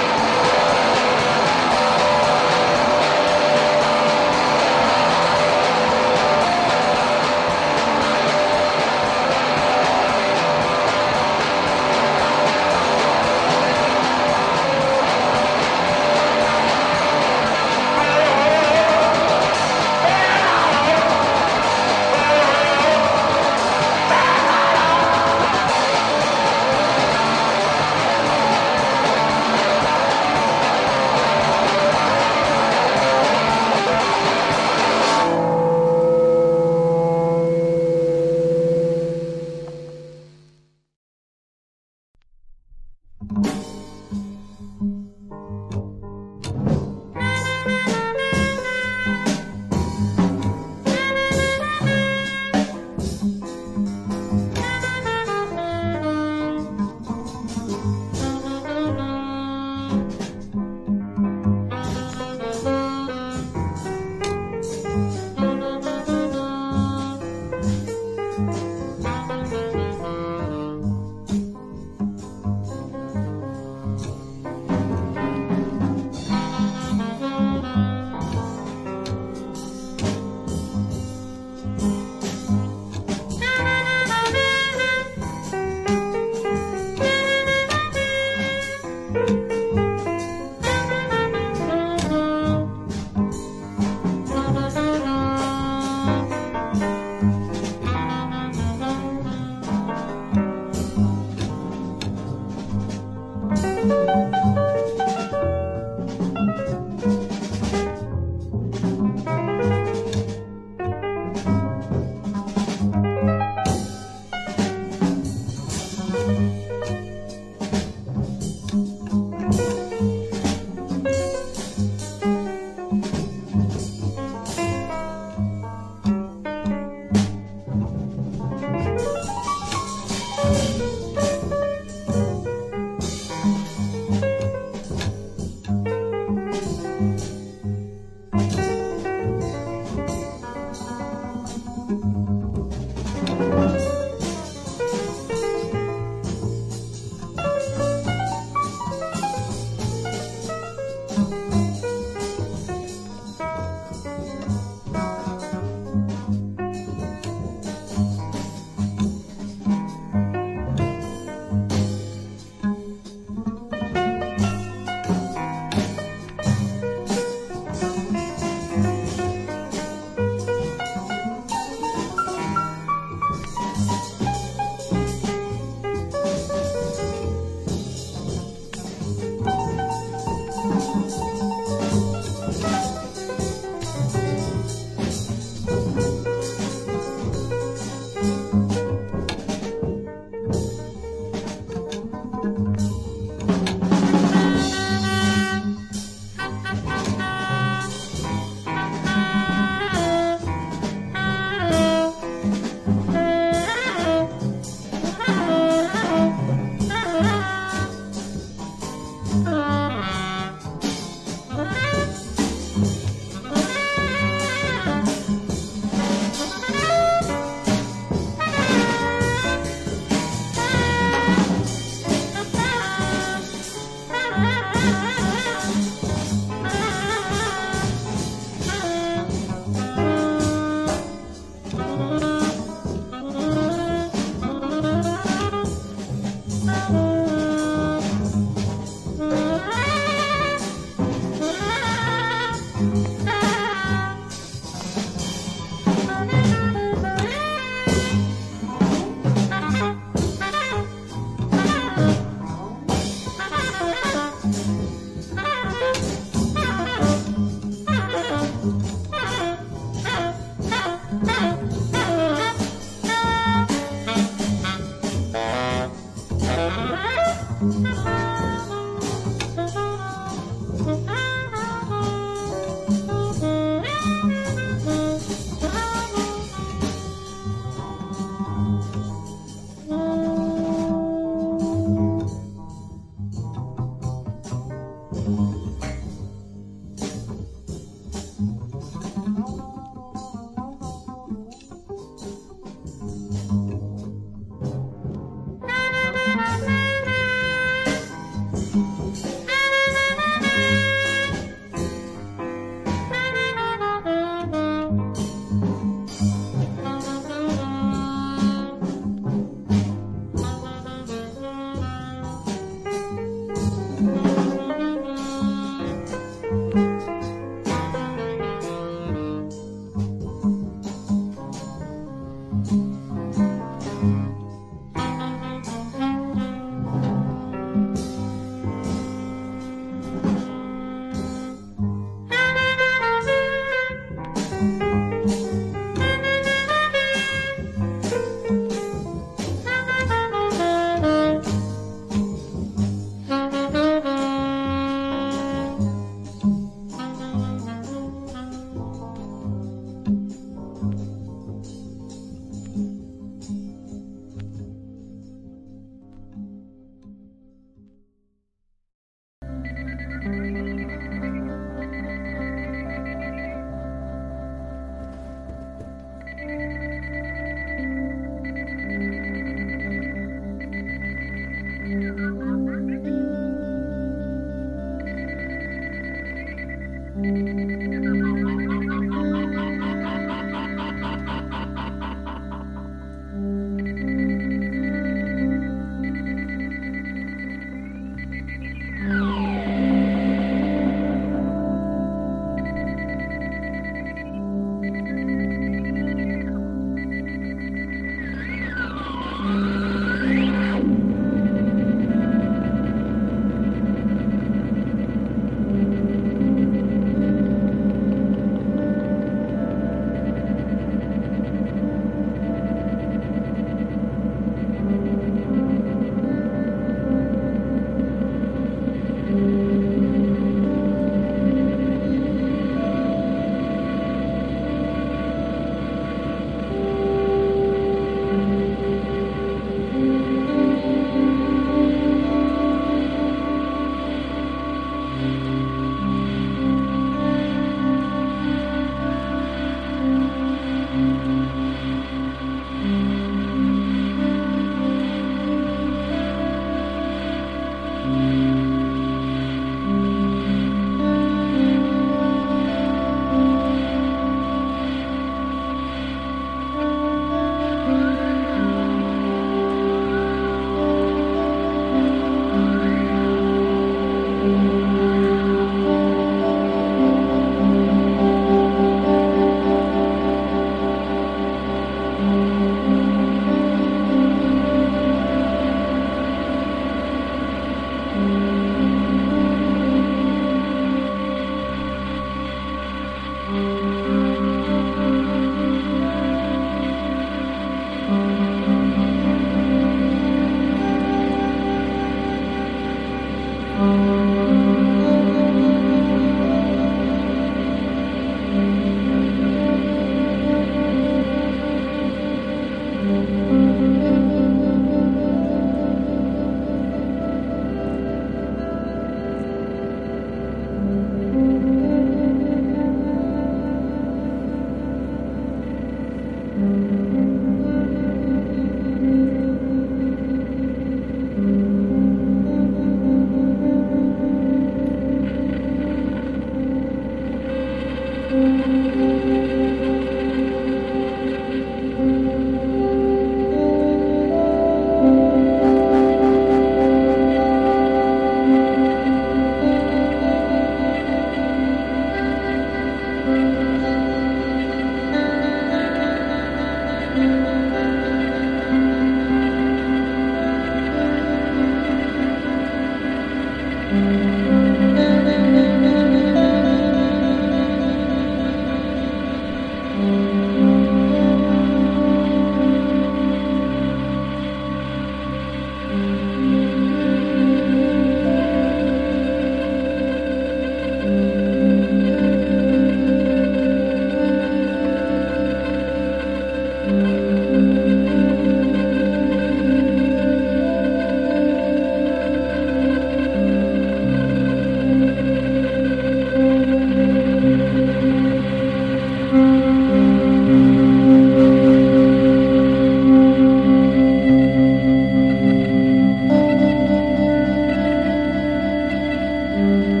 You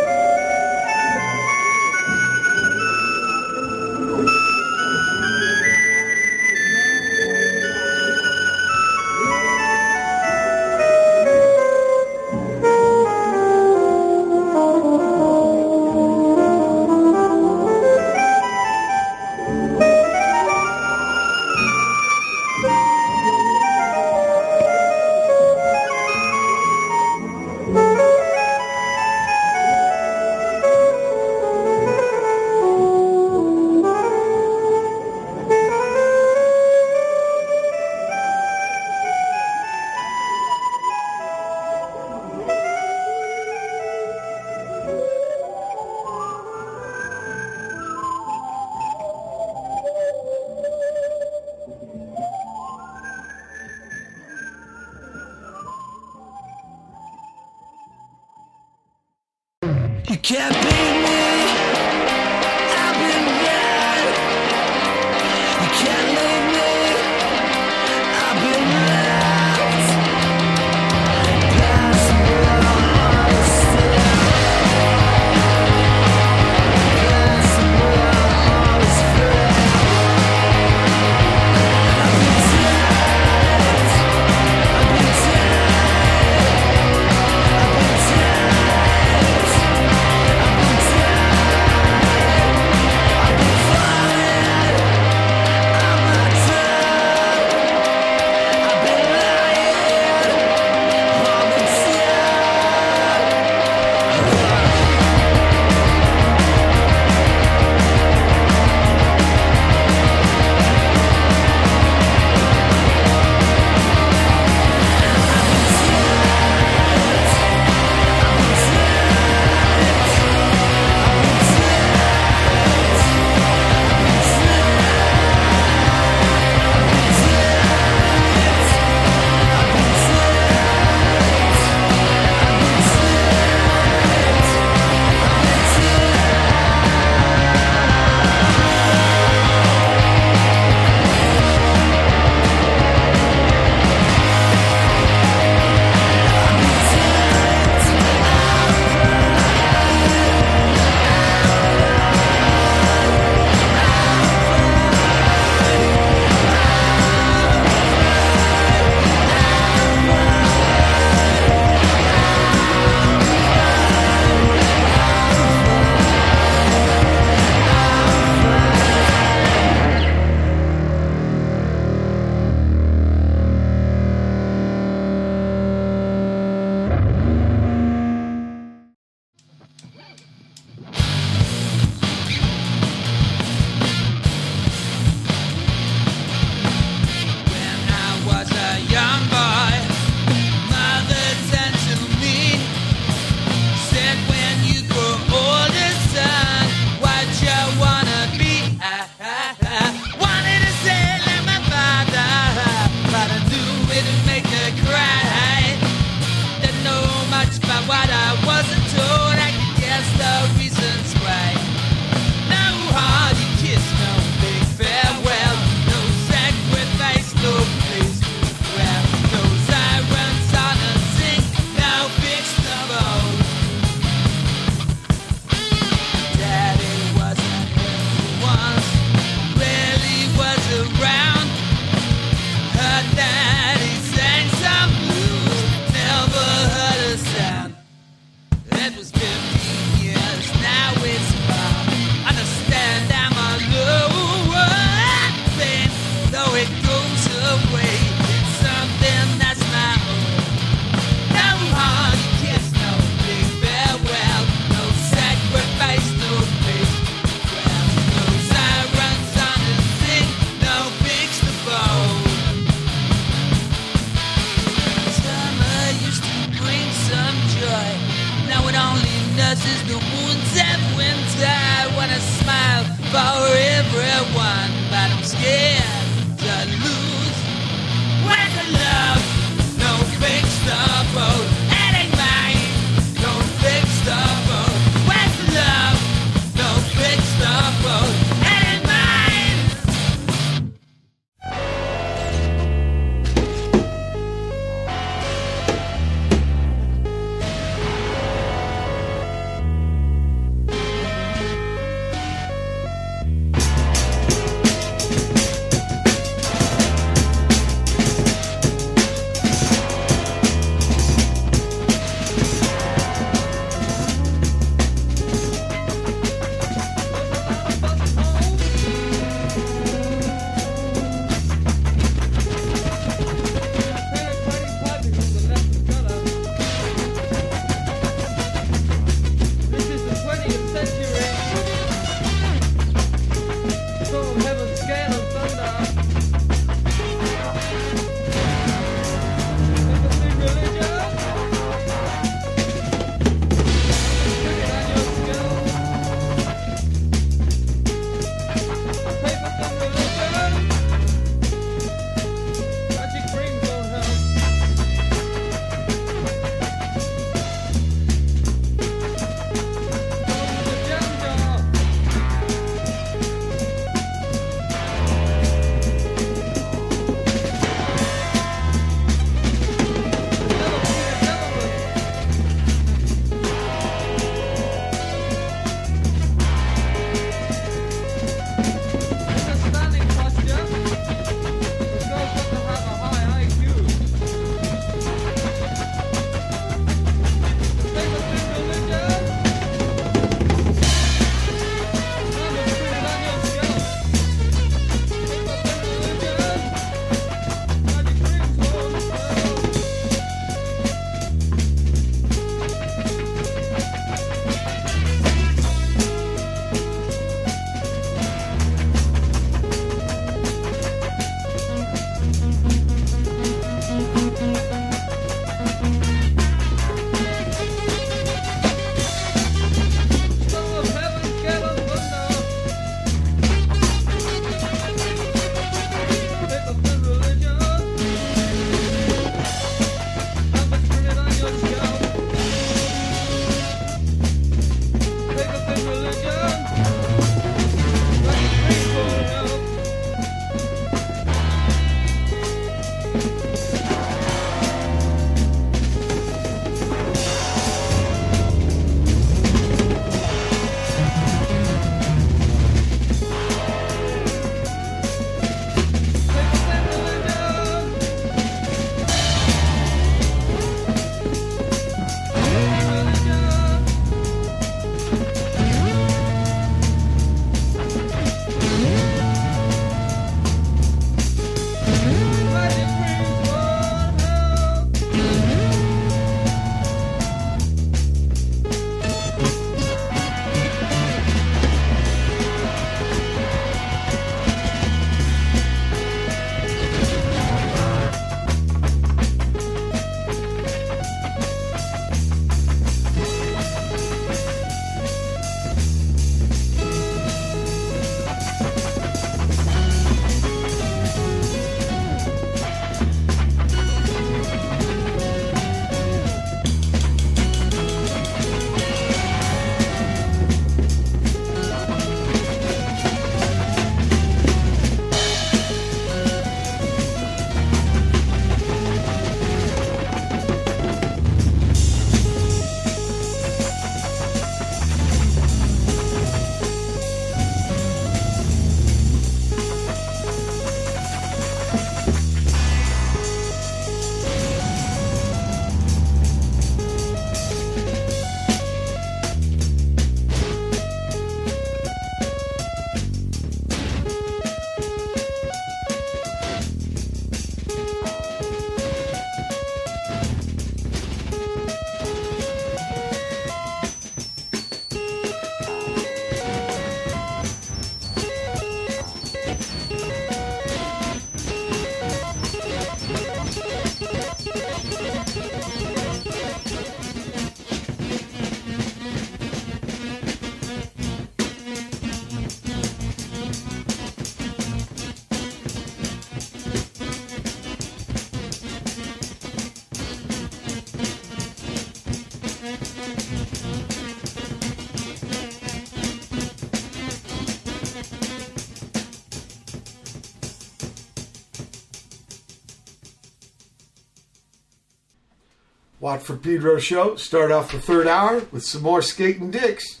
Watt from Pedro show. Start off the third hour with some more skating dicks.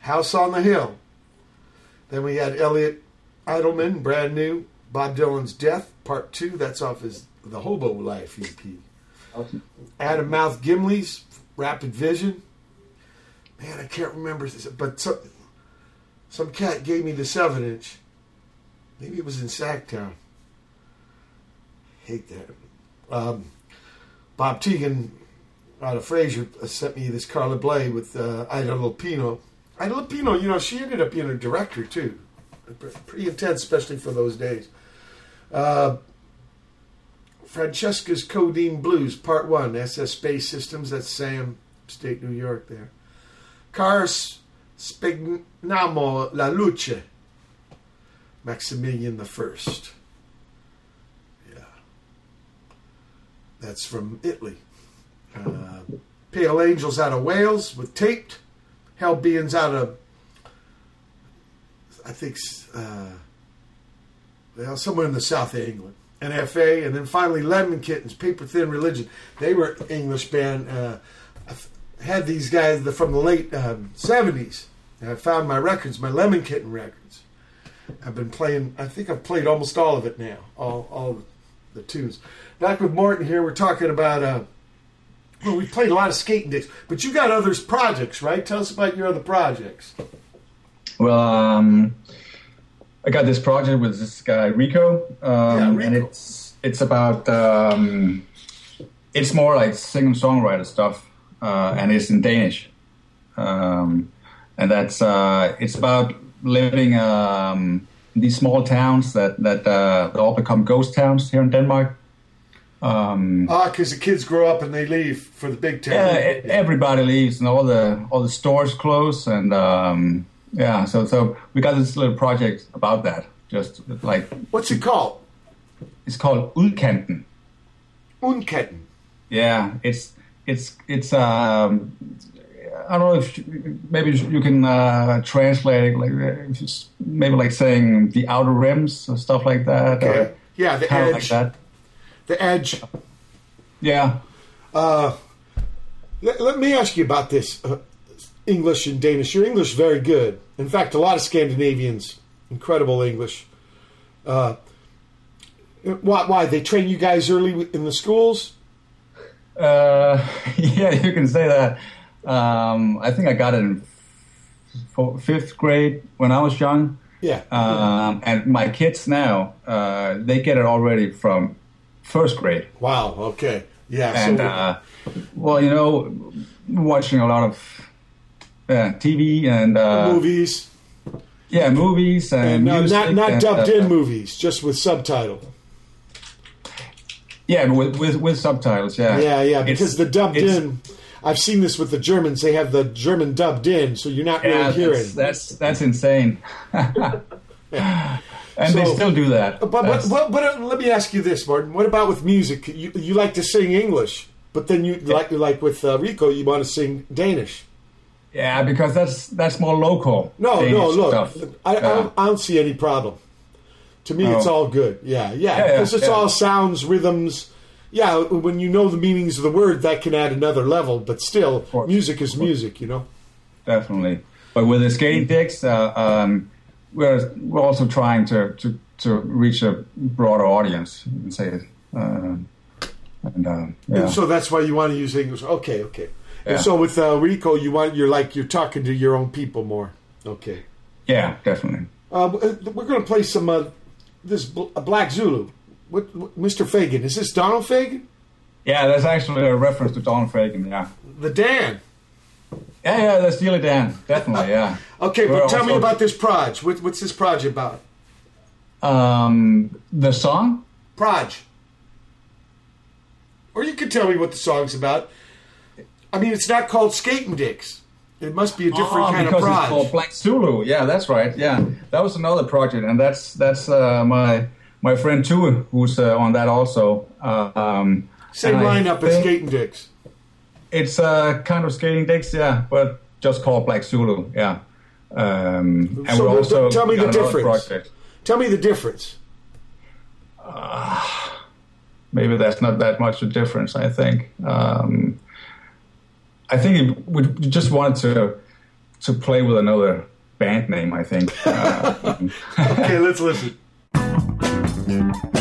House on the Hill. Then we had Eliot Eidelman, brand new. Bob Dylan's Death, part two. That's off his The Hobo Life EP. Atom Mouth Gimlies Rapid Vision. Man, I can't remember this, but some, some cat gave me the seven inch. Maybe it was in Sacktown. Hate that. Um, Bob Tegan out of Fraser uh, sent me this Carla Bley with uh, Ida Lupino. Ida Lupino, you know, she ended up being a director too. Pretty intense, especially for those days. Uh, Francesca's Codeine Blues, Part 1, SS Space Systems, that's Sam, State New York there. Cara Spegnamo la Luce, Maximilian the First. Yeah. That's from Italy. Uh, Pale Angels out of Wales with Taped. Hell Beings out of, I think, uh, well, somewhere in the south of England. NFA, and then finally Lemon Kittens, Paper Thin Religion. They were English band. Uh, I've had these guys from the late um, 70s. And I found my records, my Lemon Kitten records. I've been playing, I think I've played almost all of it now, all, all the tunes. Back with Martin here, we're talking about, uh, well, we played a lot of skating dicks, but you got other projects, right? Tell us about your other projects. Well, um, I got this project with this guy Rico, um, and it's it's about um, it's more like singer songwriter stuff, uh, and it's in Danish, um, and that's uh, it's about living um, these small towns that that uh, all become ghost towns here in Denmark. Um, Ah, because the kids grow up and they leave for the big town. yeah, everybody leaves and all the all the stores close and um, yeah, so so we got this little project about that. Just like What's it called? It's called Udkanten. Unketten. Yeah, it's it's it's um, I don't know if maybe you can uh, translate it like maybe like saying the outer rims or stuff like that. Okay. Yeah, the edge. like that. The edge. Yeah. Uh, let, let me ask you about this uh, English and Danish. Your English is very good. In fact, a lot of Scandinavians, incredible English. Uh, why, why? They train you guys early in the schools? Uh, [laughs] yeah, you can say that. Um, I think I got it in f- fifth grade when I was young. Yeah. Um, and my kids now, uh, they get it already from first grade. Wow. Okay. Yeah. And so, uh, well, you know, watching a lot of uh, TV and uh, movies. Yeah, movies and, And, music not not and, dubbed uh, in movies, just with subtitle. Yeah, with with, with subtitles. Yeah, Yeah, yeah. It's- Because the dubbed in, I've seen this with the Germans. They have the German dubbed in, so you're not Yeah, really hearing. that's, that's insane. [laughs] [laughs] and they still do that. But but, but, but uh, let me ask you this, Martin. What about with music? You you like to sing English, but then you like like with uh, Rico, you want to sing Danish. yeah, because that's that's more local. No, Danish no, look, stuff. I, I, don't, I don't see any problem. To me, it's Oh. all good. Yeah, yeah, Yeah, yeah, because it's yeah. all sounds, rhythms. Yeah, when you know the meanings of the word, that can add another level. But still, music is music. You know. definitely. But with the skating dicks, uh, um, we're we're also trying to, to, to reach a broader audience. You can say it. Uh, and uh, yeah. And so that's why you want to use English. Okay, okay. And Yeah. so with uh, Rico, you want you're like you're talking to your own people more. Okay. yeah, definitely. Uh, we're going to play some uh, this bl- Black Xulu. What, what, Mr. Fagen? Is this Donald Fagen? Yeah, that's actually a reference to Donald Fagen. Yeah. The Dan. Yeah, yeah, that's Steely Dan. Definitely, yeah. [laughs] Okay, We're but tell me about this Proj. What, what's this Proj about? Um, the song? Proj. Or you could tell me what the song's about. I mean, it's not called Skating Dicks. It must be a different Oh, kind of because it's called Black Xulu. Yeah, that's right. Yeah, that was another project, and that's that's uh, my my friend too, who's uh, on that also. Uh, um, Same lineup as Skating Dicks. it's a kind of skating dicks, yeah, but just called Black Xulu, yeah. Um, and So, we but also tell me the difference. project. Tell me the difference. maybe that's not that much of a difference. I think. Um, I think it, we just wanted to to play with another band name. I think. Uh, [laughs] Okay, let's listen. Thank you.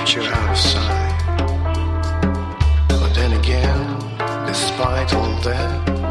that you're out of sight. But then again, despite all that,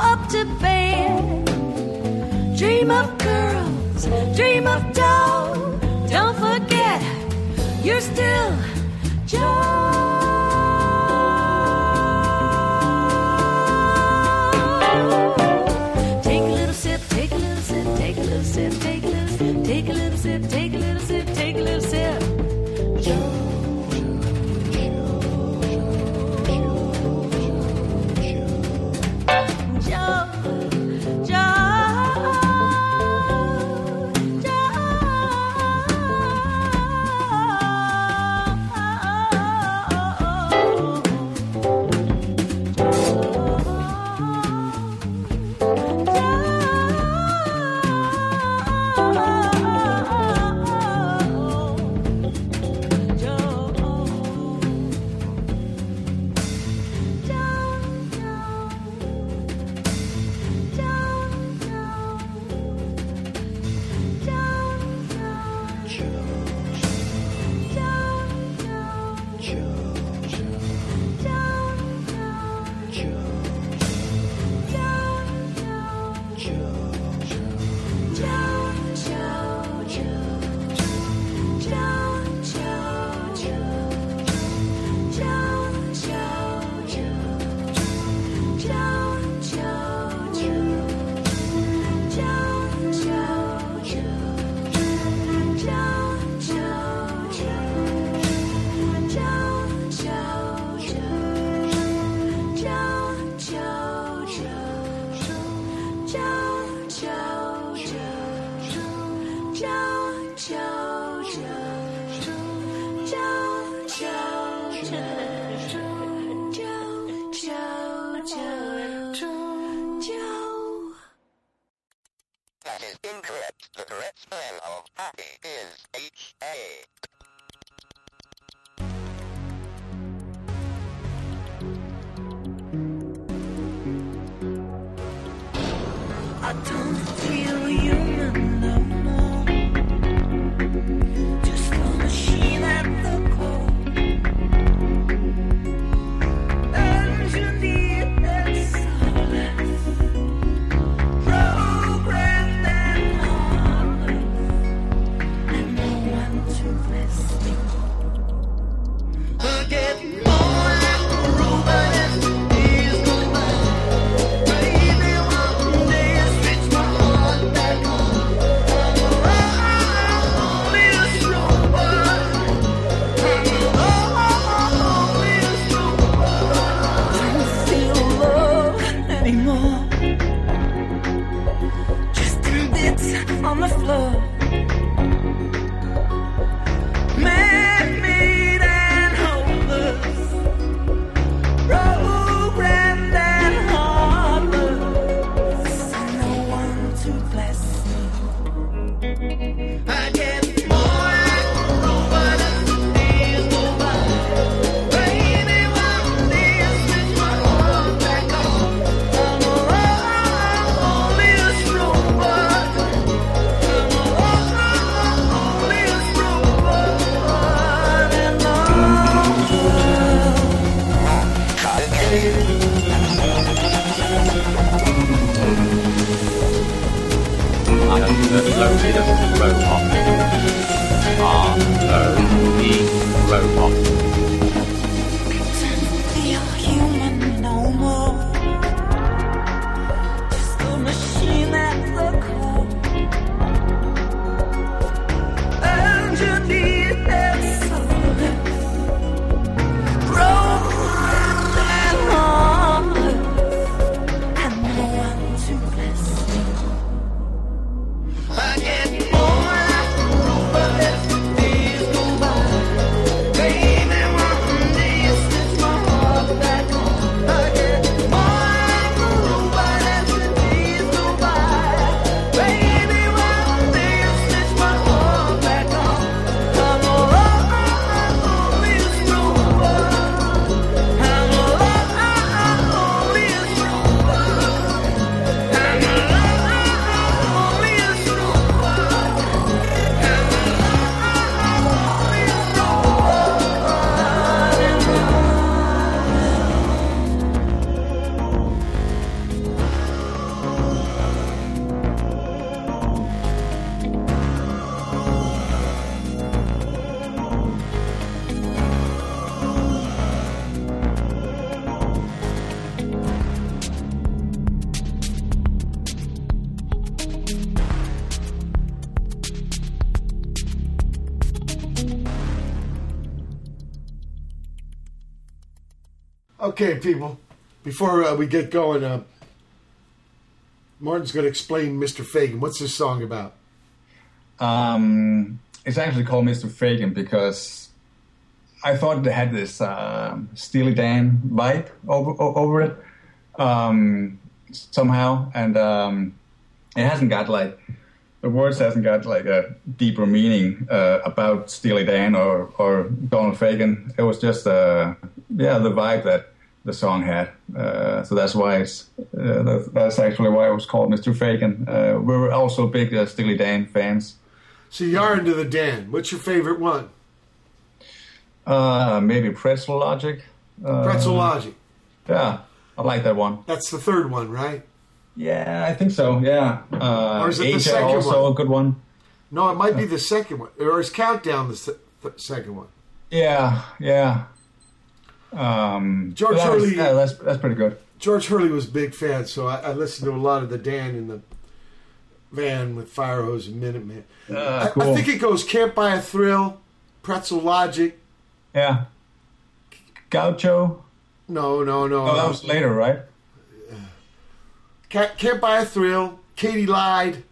up to bed. Dream of girls, dream of dough. Don't forget, you're still Joe. Okay, people. Before uh, we get going, uh, Martin's going to explain Mr. Fagen. What's this song about? Um, it's actually called Mr. Fagan because I thought it had this uh, Steely Dan vibe over, over it um, somehow, and um, it hasn't got like the words hasn't got like a deeper meaning uh, about Steely Dan or or Donald Fagen. It was just uh, yeah the vibe that the song had. Uh, so that's why it's uh, that, that's actually why it was called Mr. Fagen. Uh, we were also big uh, Steely Dan fans. So you are into the Dan. What's your favorite one? Uh, maybe Pretzel Logic. Uh, Pretzel Logic. Yeah, I like that one. That's the third one, right? Yeah, I think so. Yeah. Uh, Or is it the second also one? a good one. No, it might be the second one. Or is Countdown the se- the second one? Yeah, yeah. Um, George that was- Hurley- yeah, that's that's pretty good. George Hurley was a big fan, so I, I listened to a lot of the Dan in the van with Fire Hose and Minutemen. Uh, I, I think it goes Can't Buy a Thrill, Pretzel Logic. Yeah. Gaucho. No, no, no. Oh, that was later, right? Can't, Can't Buy a Thrill, Katy Lied.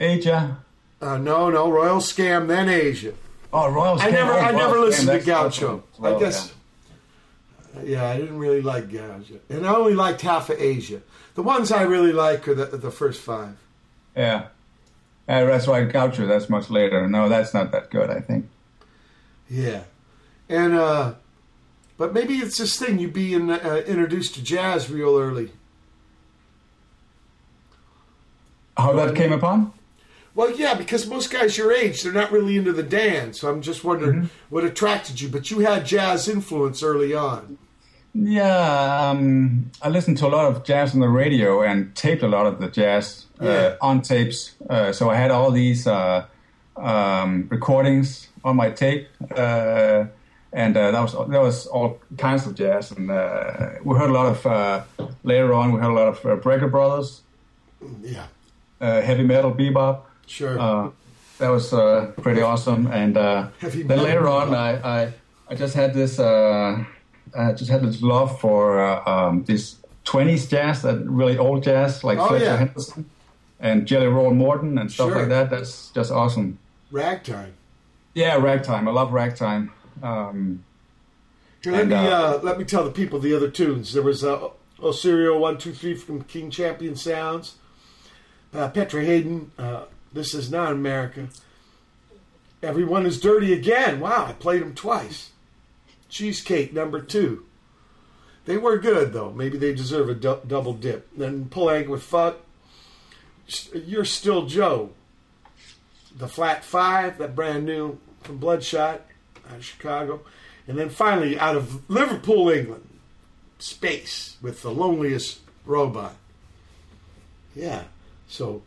Aja. Uh, no, no, Royal Scam, then Aja. Oh, Royal scam. I never, Oh, I never listened to Gaucho. well, I guess. Yeah. I didn't really like Gaucho, and I only liked half of Aja. The ones I really like are the the first five. Yeah. Uh, that's right, Gaucho. That's much later. No, that's not that good. I think. Yeah, and uh, but maybe it's this thing you being uh, introduced to jazz real early. How that came upon? Well, yeah, because most guys your age, they're not really into the dance. So I'm just wondering what attracted you. But you had jazz influence early on. Yeah, um, I listened to a lot of jazz on the radio and taped a lot of the jazz uh, Yeah. on tapes. Uh, so I had all these uh, um, recordings on my tape, uh, and uh, that was that was all kinds of jazz. And uh, we heard a lot of uh, later on. We heard a lot of uh, Brecker Brothers, Yeah, uh, heavy metal, bebop. sure. Uh, that was uh, pretty awesome. And uh, then later on. I, I I just had this uh, I just had this love for uh, um, this twenties jazz, that really old jazz, like Oh, Fletcher yeah. Henderson and Jelly Roll Morton and stuff Sure. like that. That's just awesome. Ragtime. Yeah, ragtime. I love ragtime. Um, Here, let And, me uh, uh, let me tell the people the other tunes. There was uh, Osorio one two three from King Champion Sounds, uh, Petra Haden. Uh, this is not America. Everyone is dirty again. Wow, I played them twice. Cheesecake number two. They were good though. Maybe they deserve a du- double dip. Then Pull Egg with Fuck. You're still Joe. The Flat Five, that brand new from Bloodshot out of Chicago. And then finally, out of Liverpool, England, Space with the loneliest robot. Yeah. So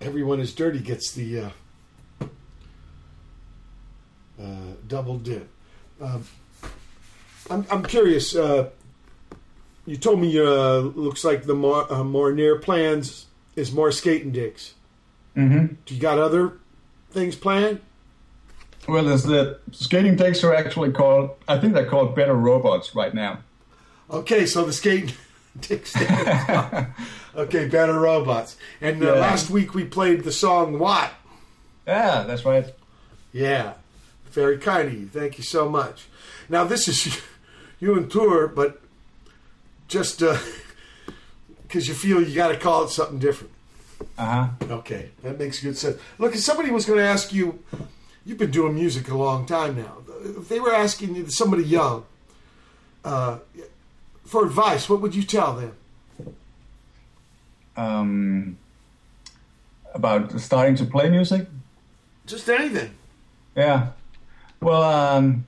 everyone is dirty gets the uh, uh, double dip. Um, I'm, I'm curious. Uh, you told me uh, looks like the more, uh, more near plans is more skating dicks. mhm. Do you got other things planned? Well, there's the skating decks are actually called. I think they're called Better Robots right now. Okay, so the skating [laughs] dicks. [laughs] okay, better robots. And uh, Yeah. last week we played the song "What." Yeah, that's right. Yeah, very kind of you. Thank you so much. Now this is you and tour, but just [laughs] because you feel you got to call it something different. Uh huh. Okay, that makes good sense. Look, if somebody was going to ask you, you've been doing music a long time now. If they were asking you, somebody young, uh, for advice, what would you tell them? Um, about starting to play music. Just anything. Yeah. Well, um,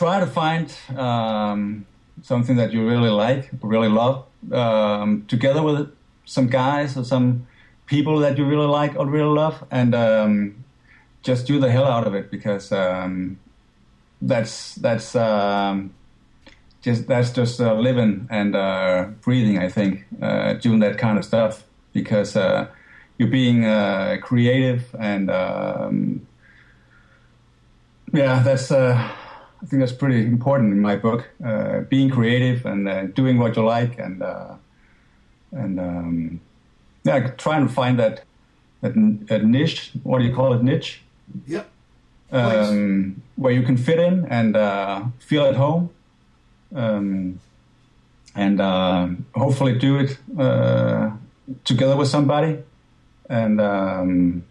try to find um, something that you really like, really love, um, together with some guys or some people that you really like or really love, and um, just do the hell out of it because um, that's that's um, just that's just uh, living and uh, breathing. I think uh, doing that kind of stuff because uh, you're being uh, creative and um, yeah, that's uh, I think that's pretty important in my book. Uh, being creative and uh, doing what you like and uh, and um, yeah, trying to find that that, that niche. What do you call it? Niche Yep. um, where you can fit in and uh, feel at home, um, and uh, hopefully do it uh, together with somebody, and um,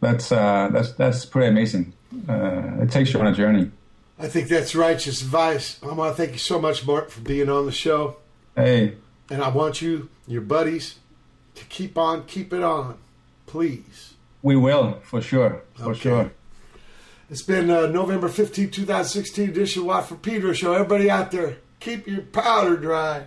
that's uh, that's that's pretty amazing. Uh, it takes you on a journey. I think that's righteous advice. I want to thank you so much, Mark, for being on the show. Hey, And I want you, your buddies, to keep on, keep it on, please. we will for sure, for Okay. sure. It's been uh, November 15, 2016 edition of Watt from Pedro show. Everybody out there, keep your powder dry.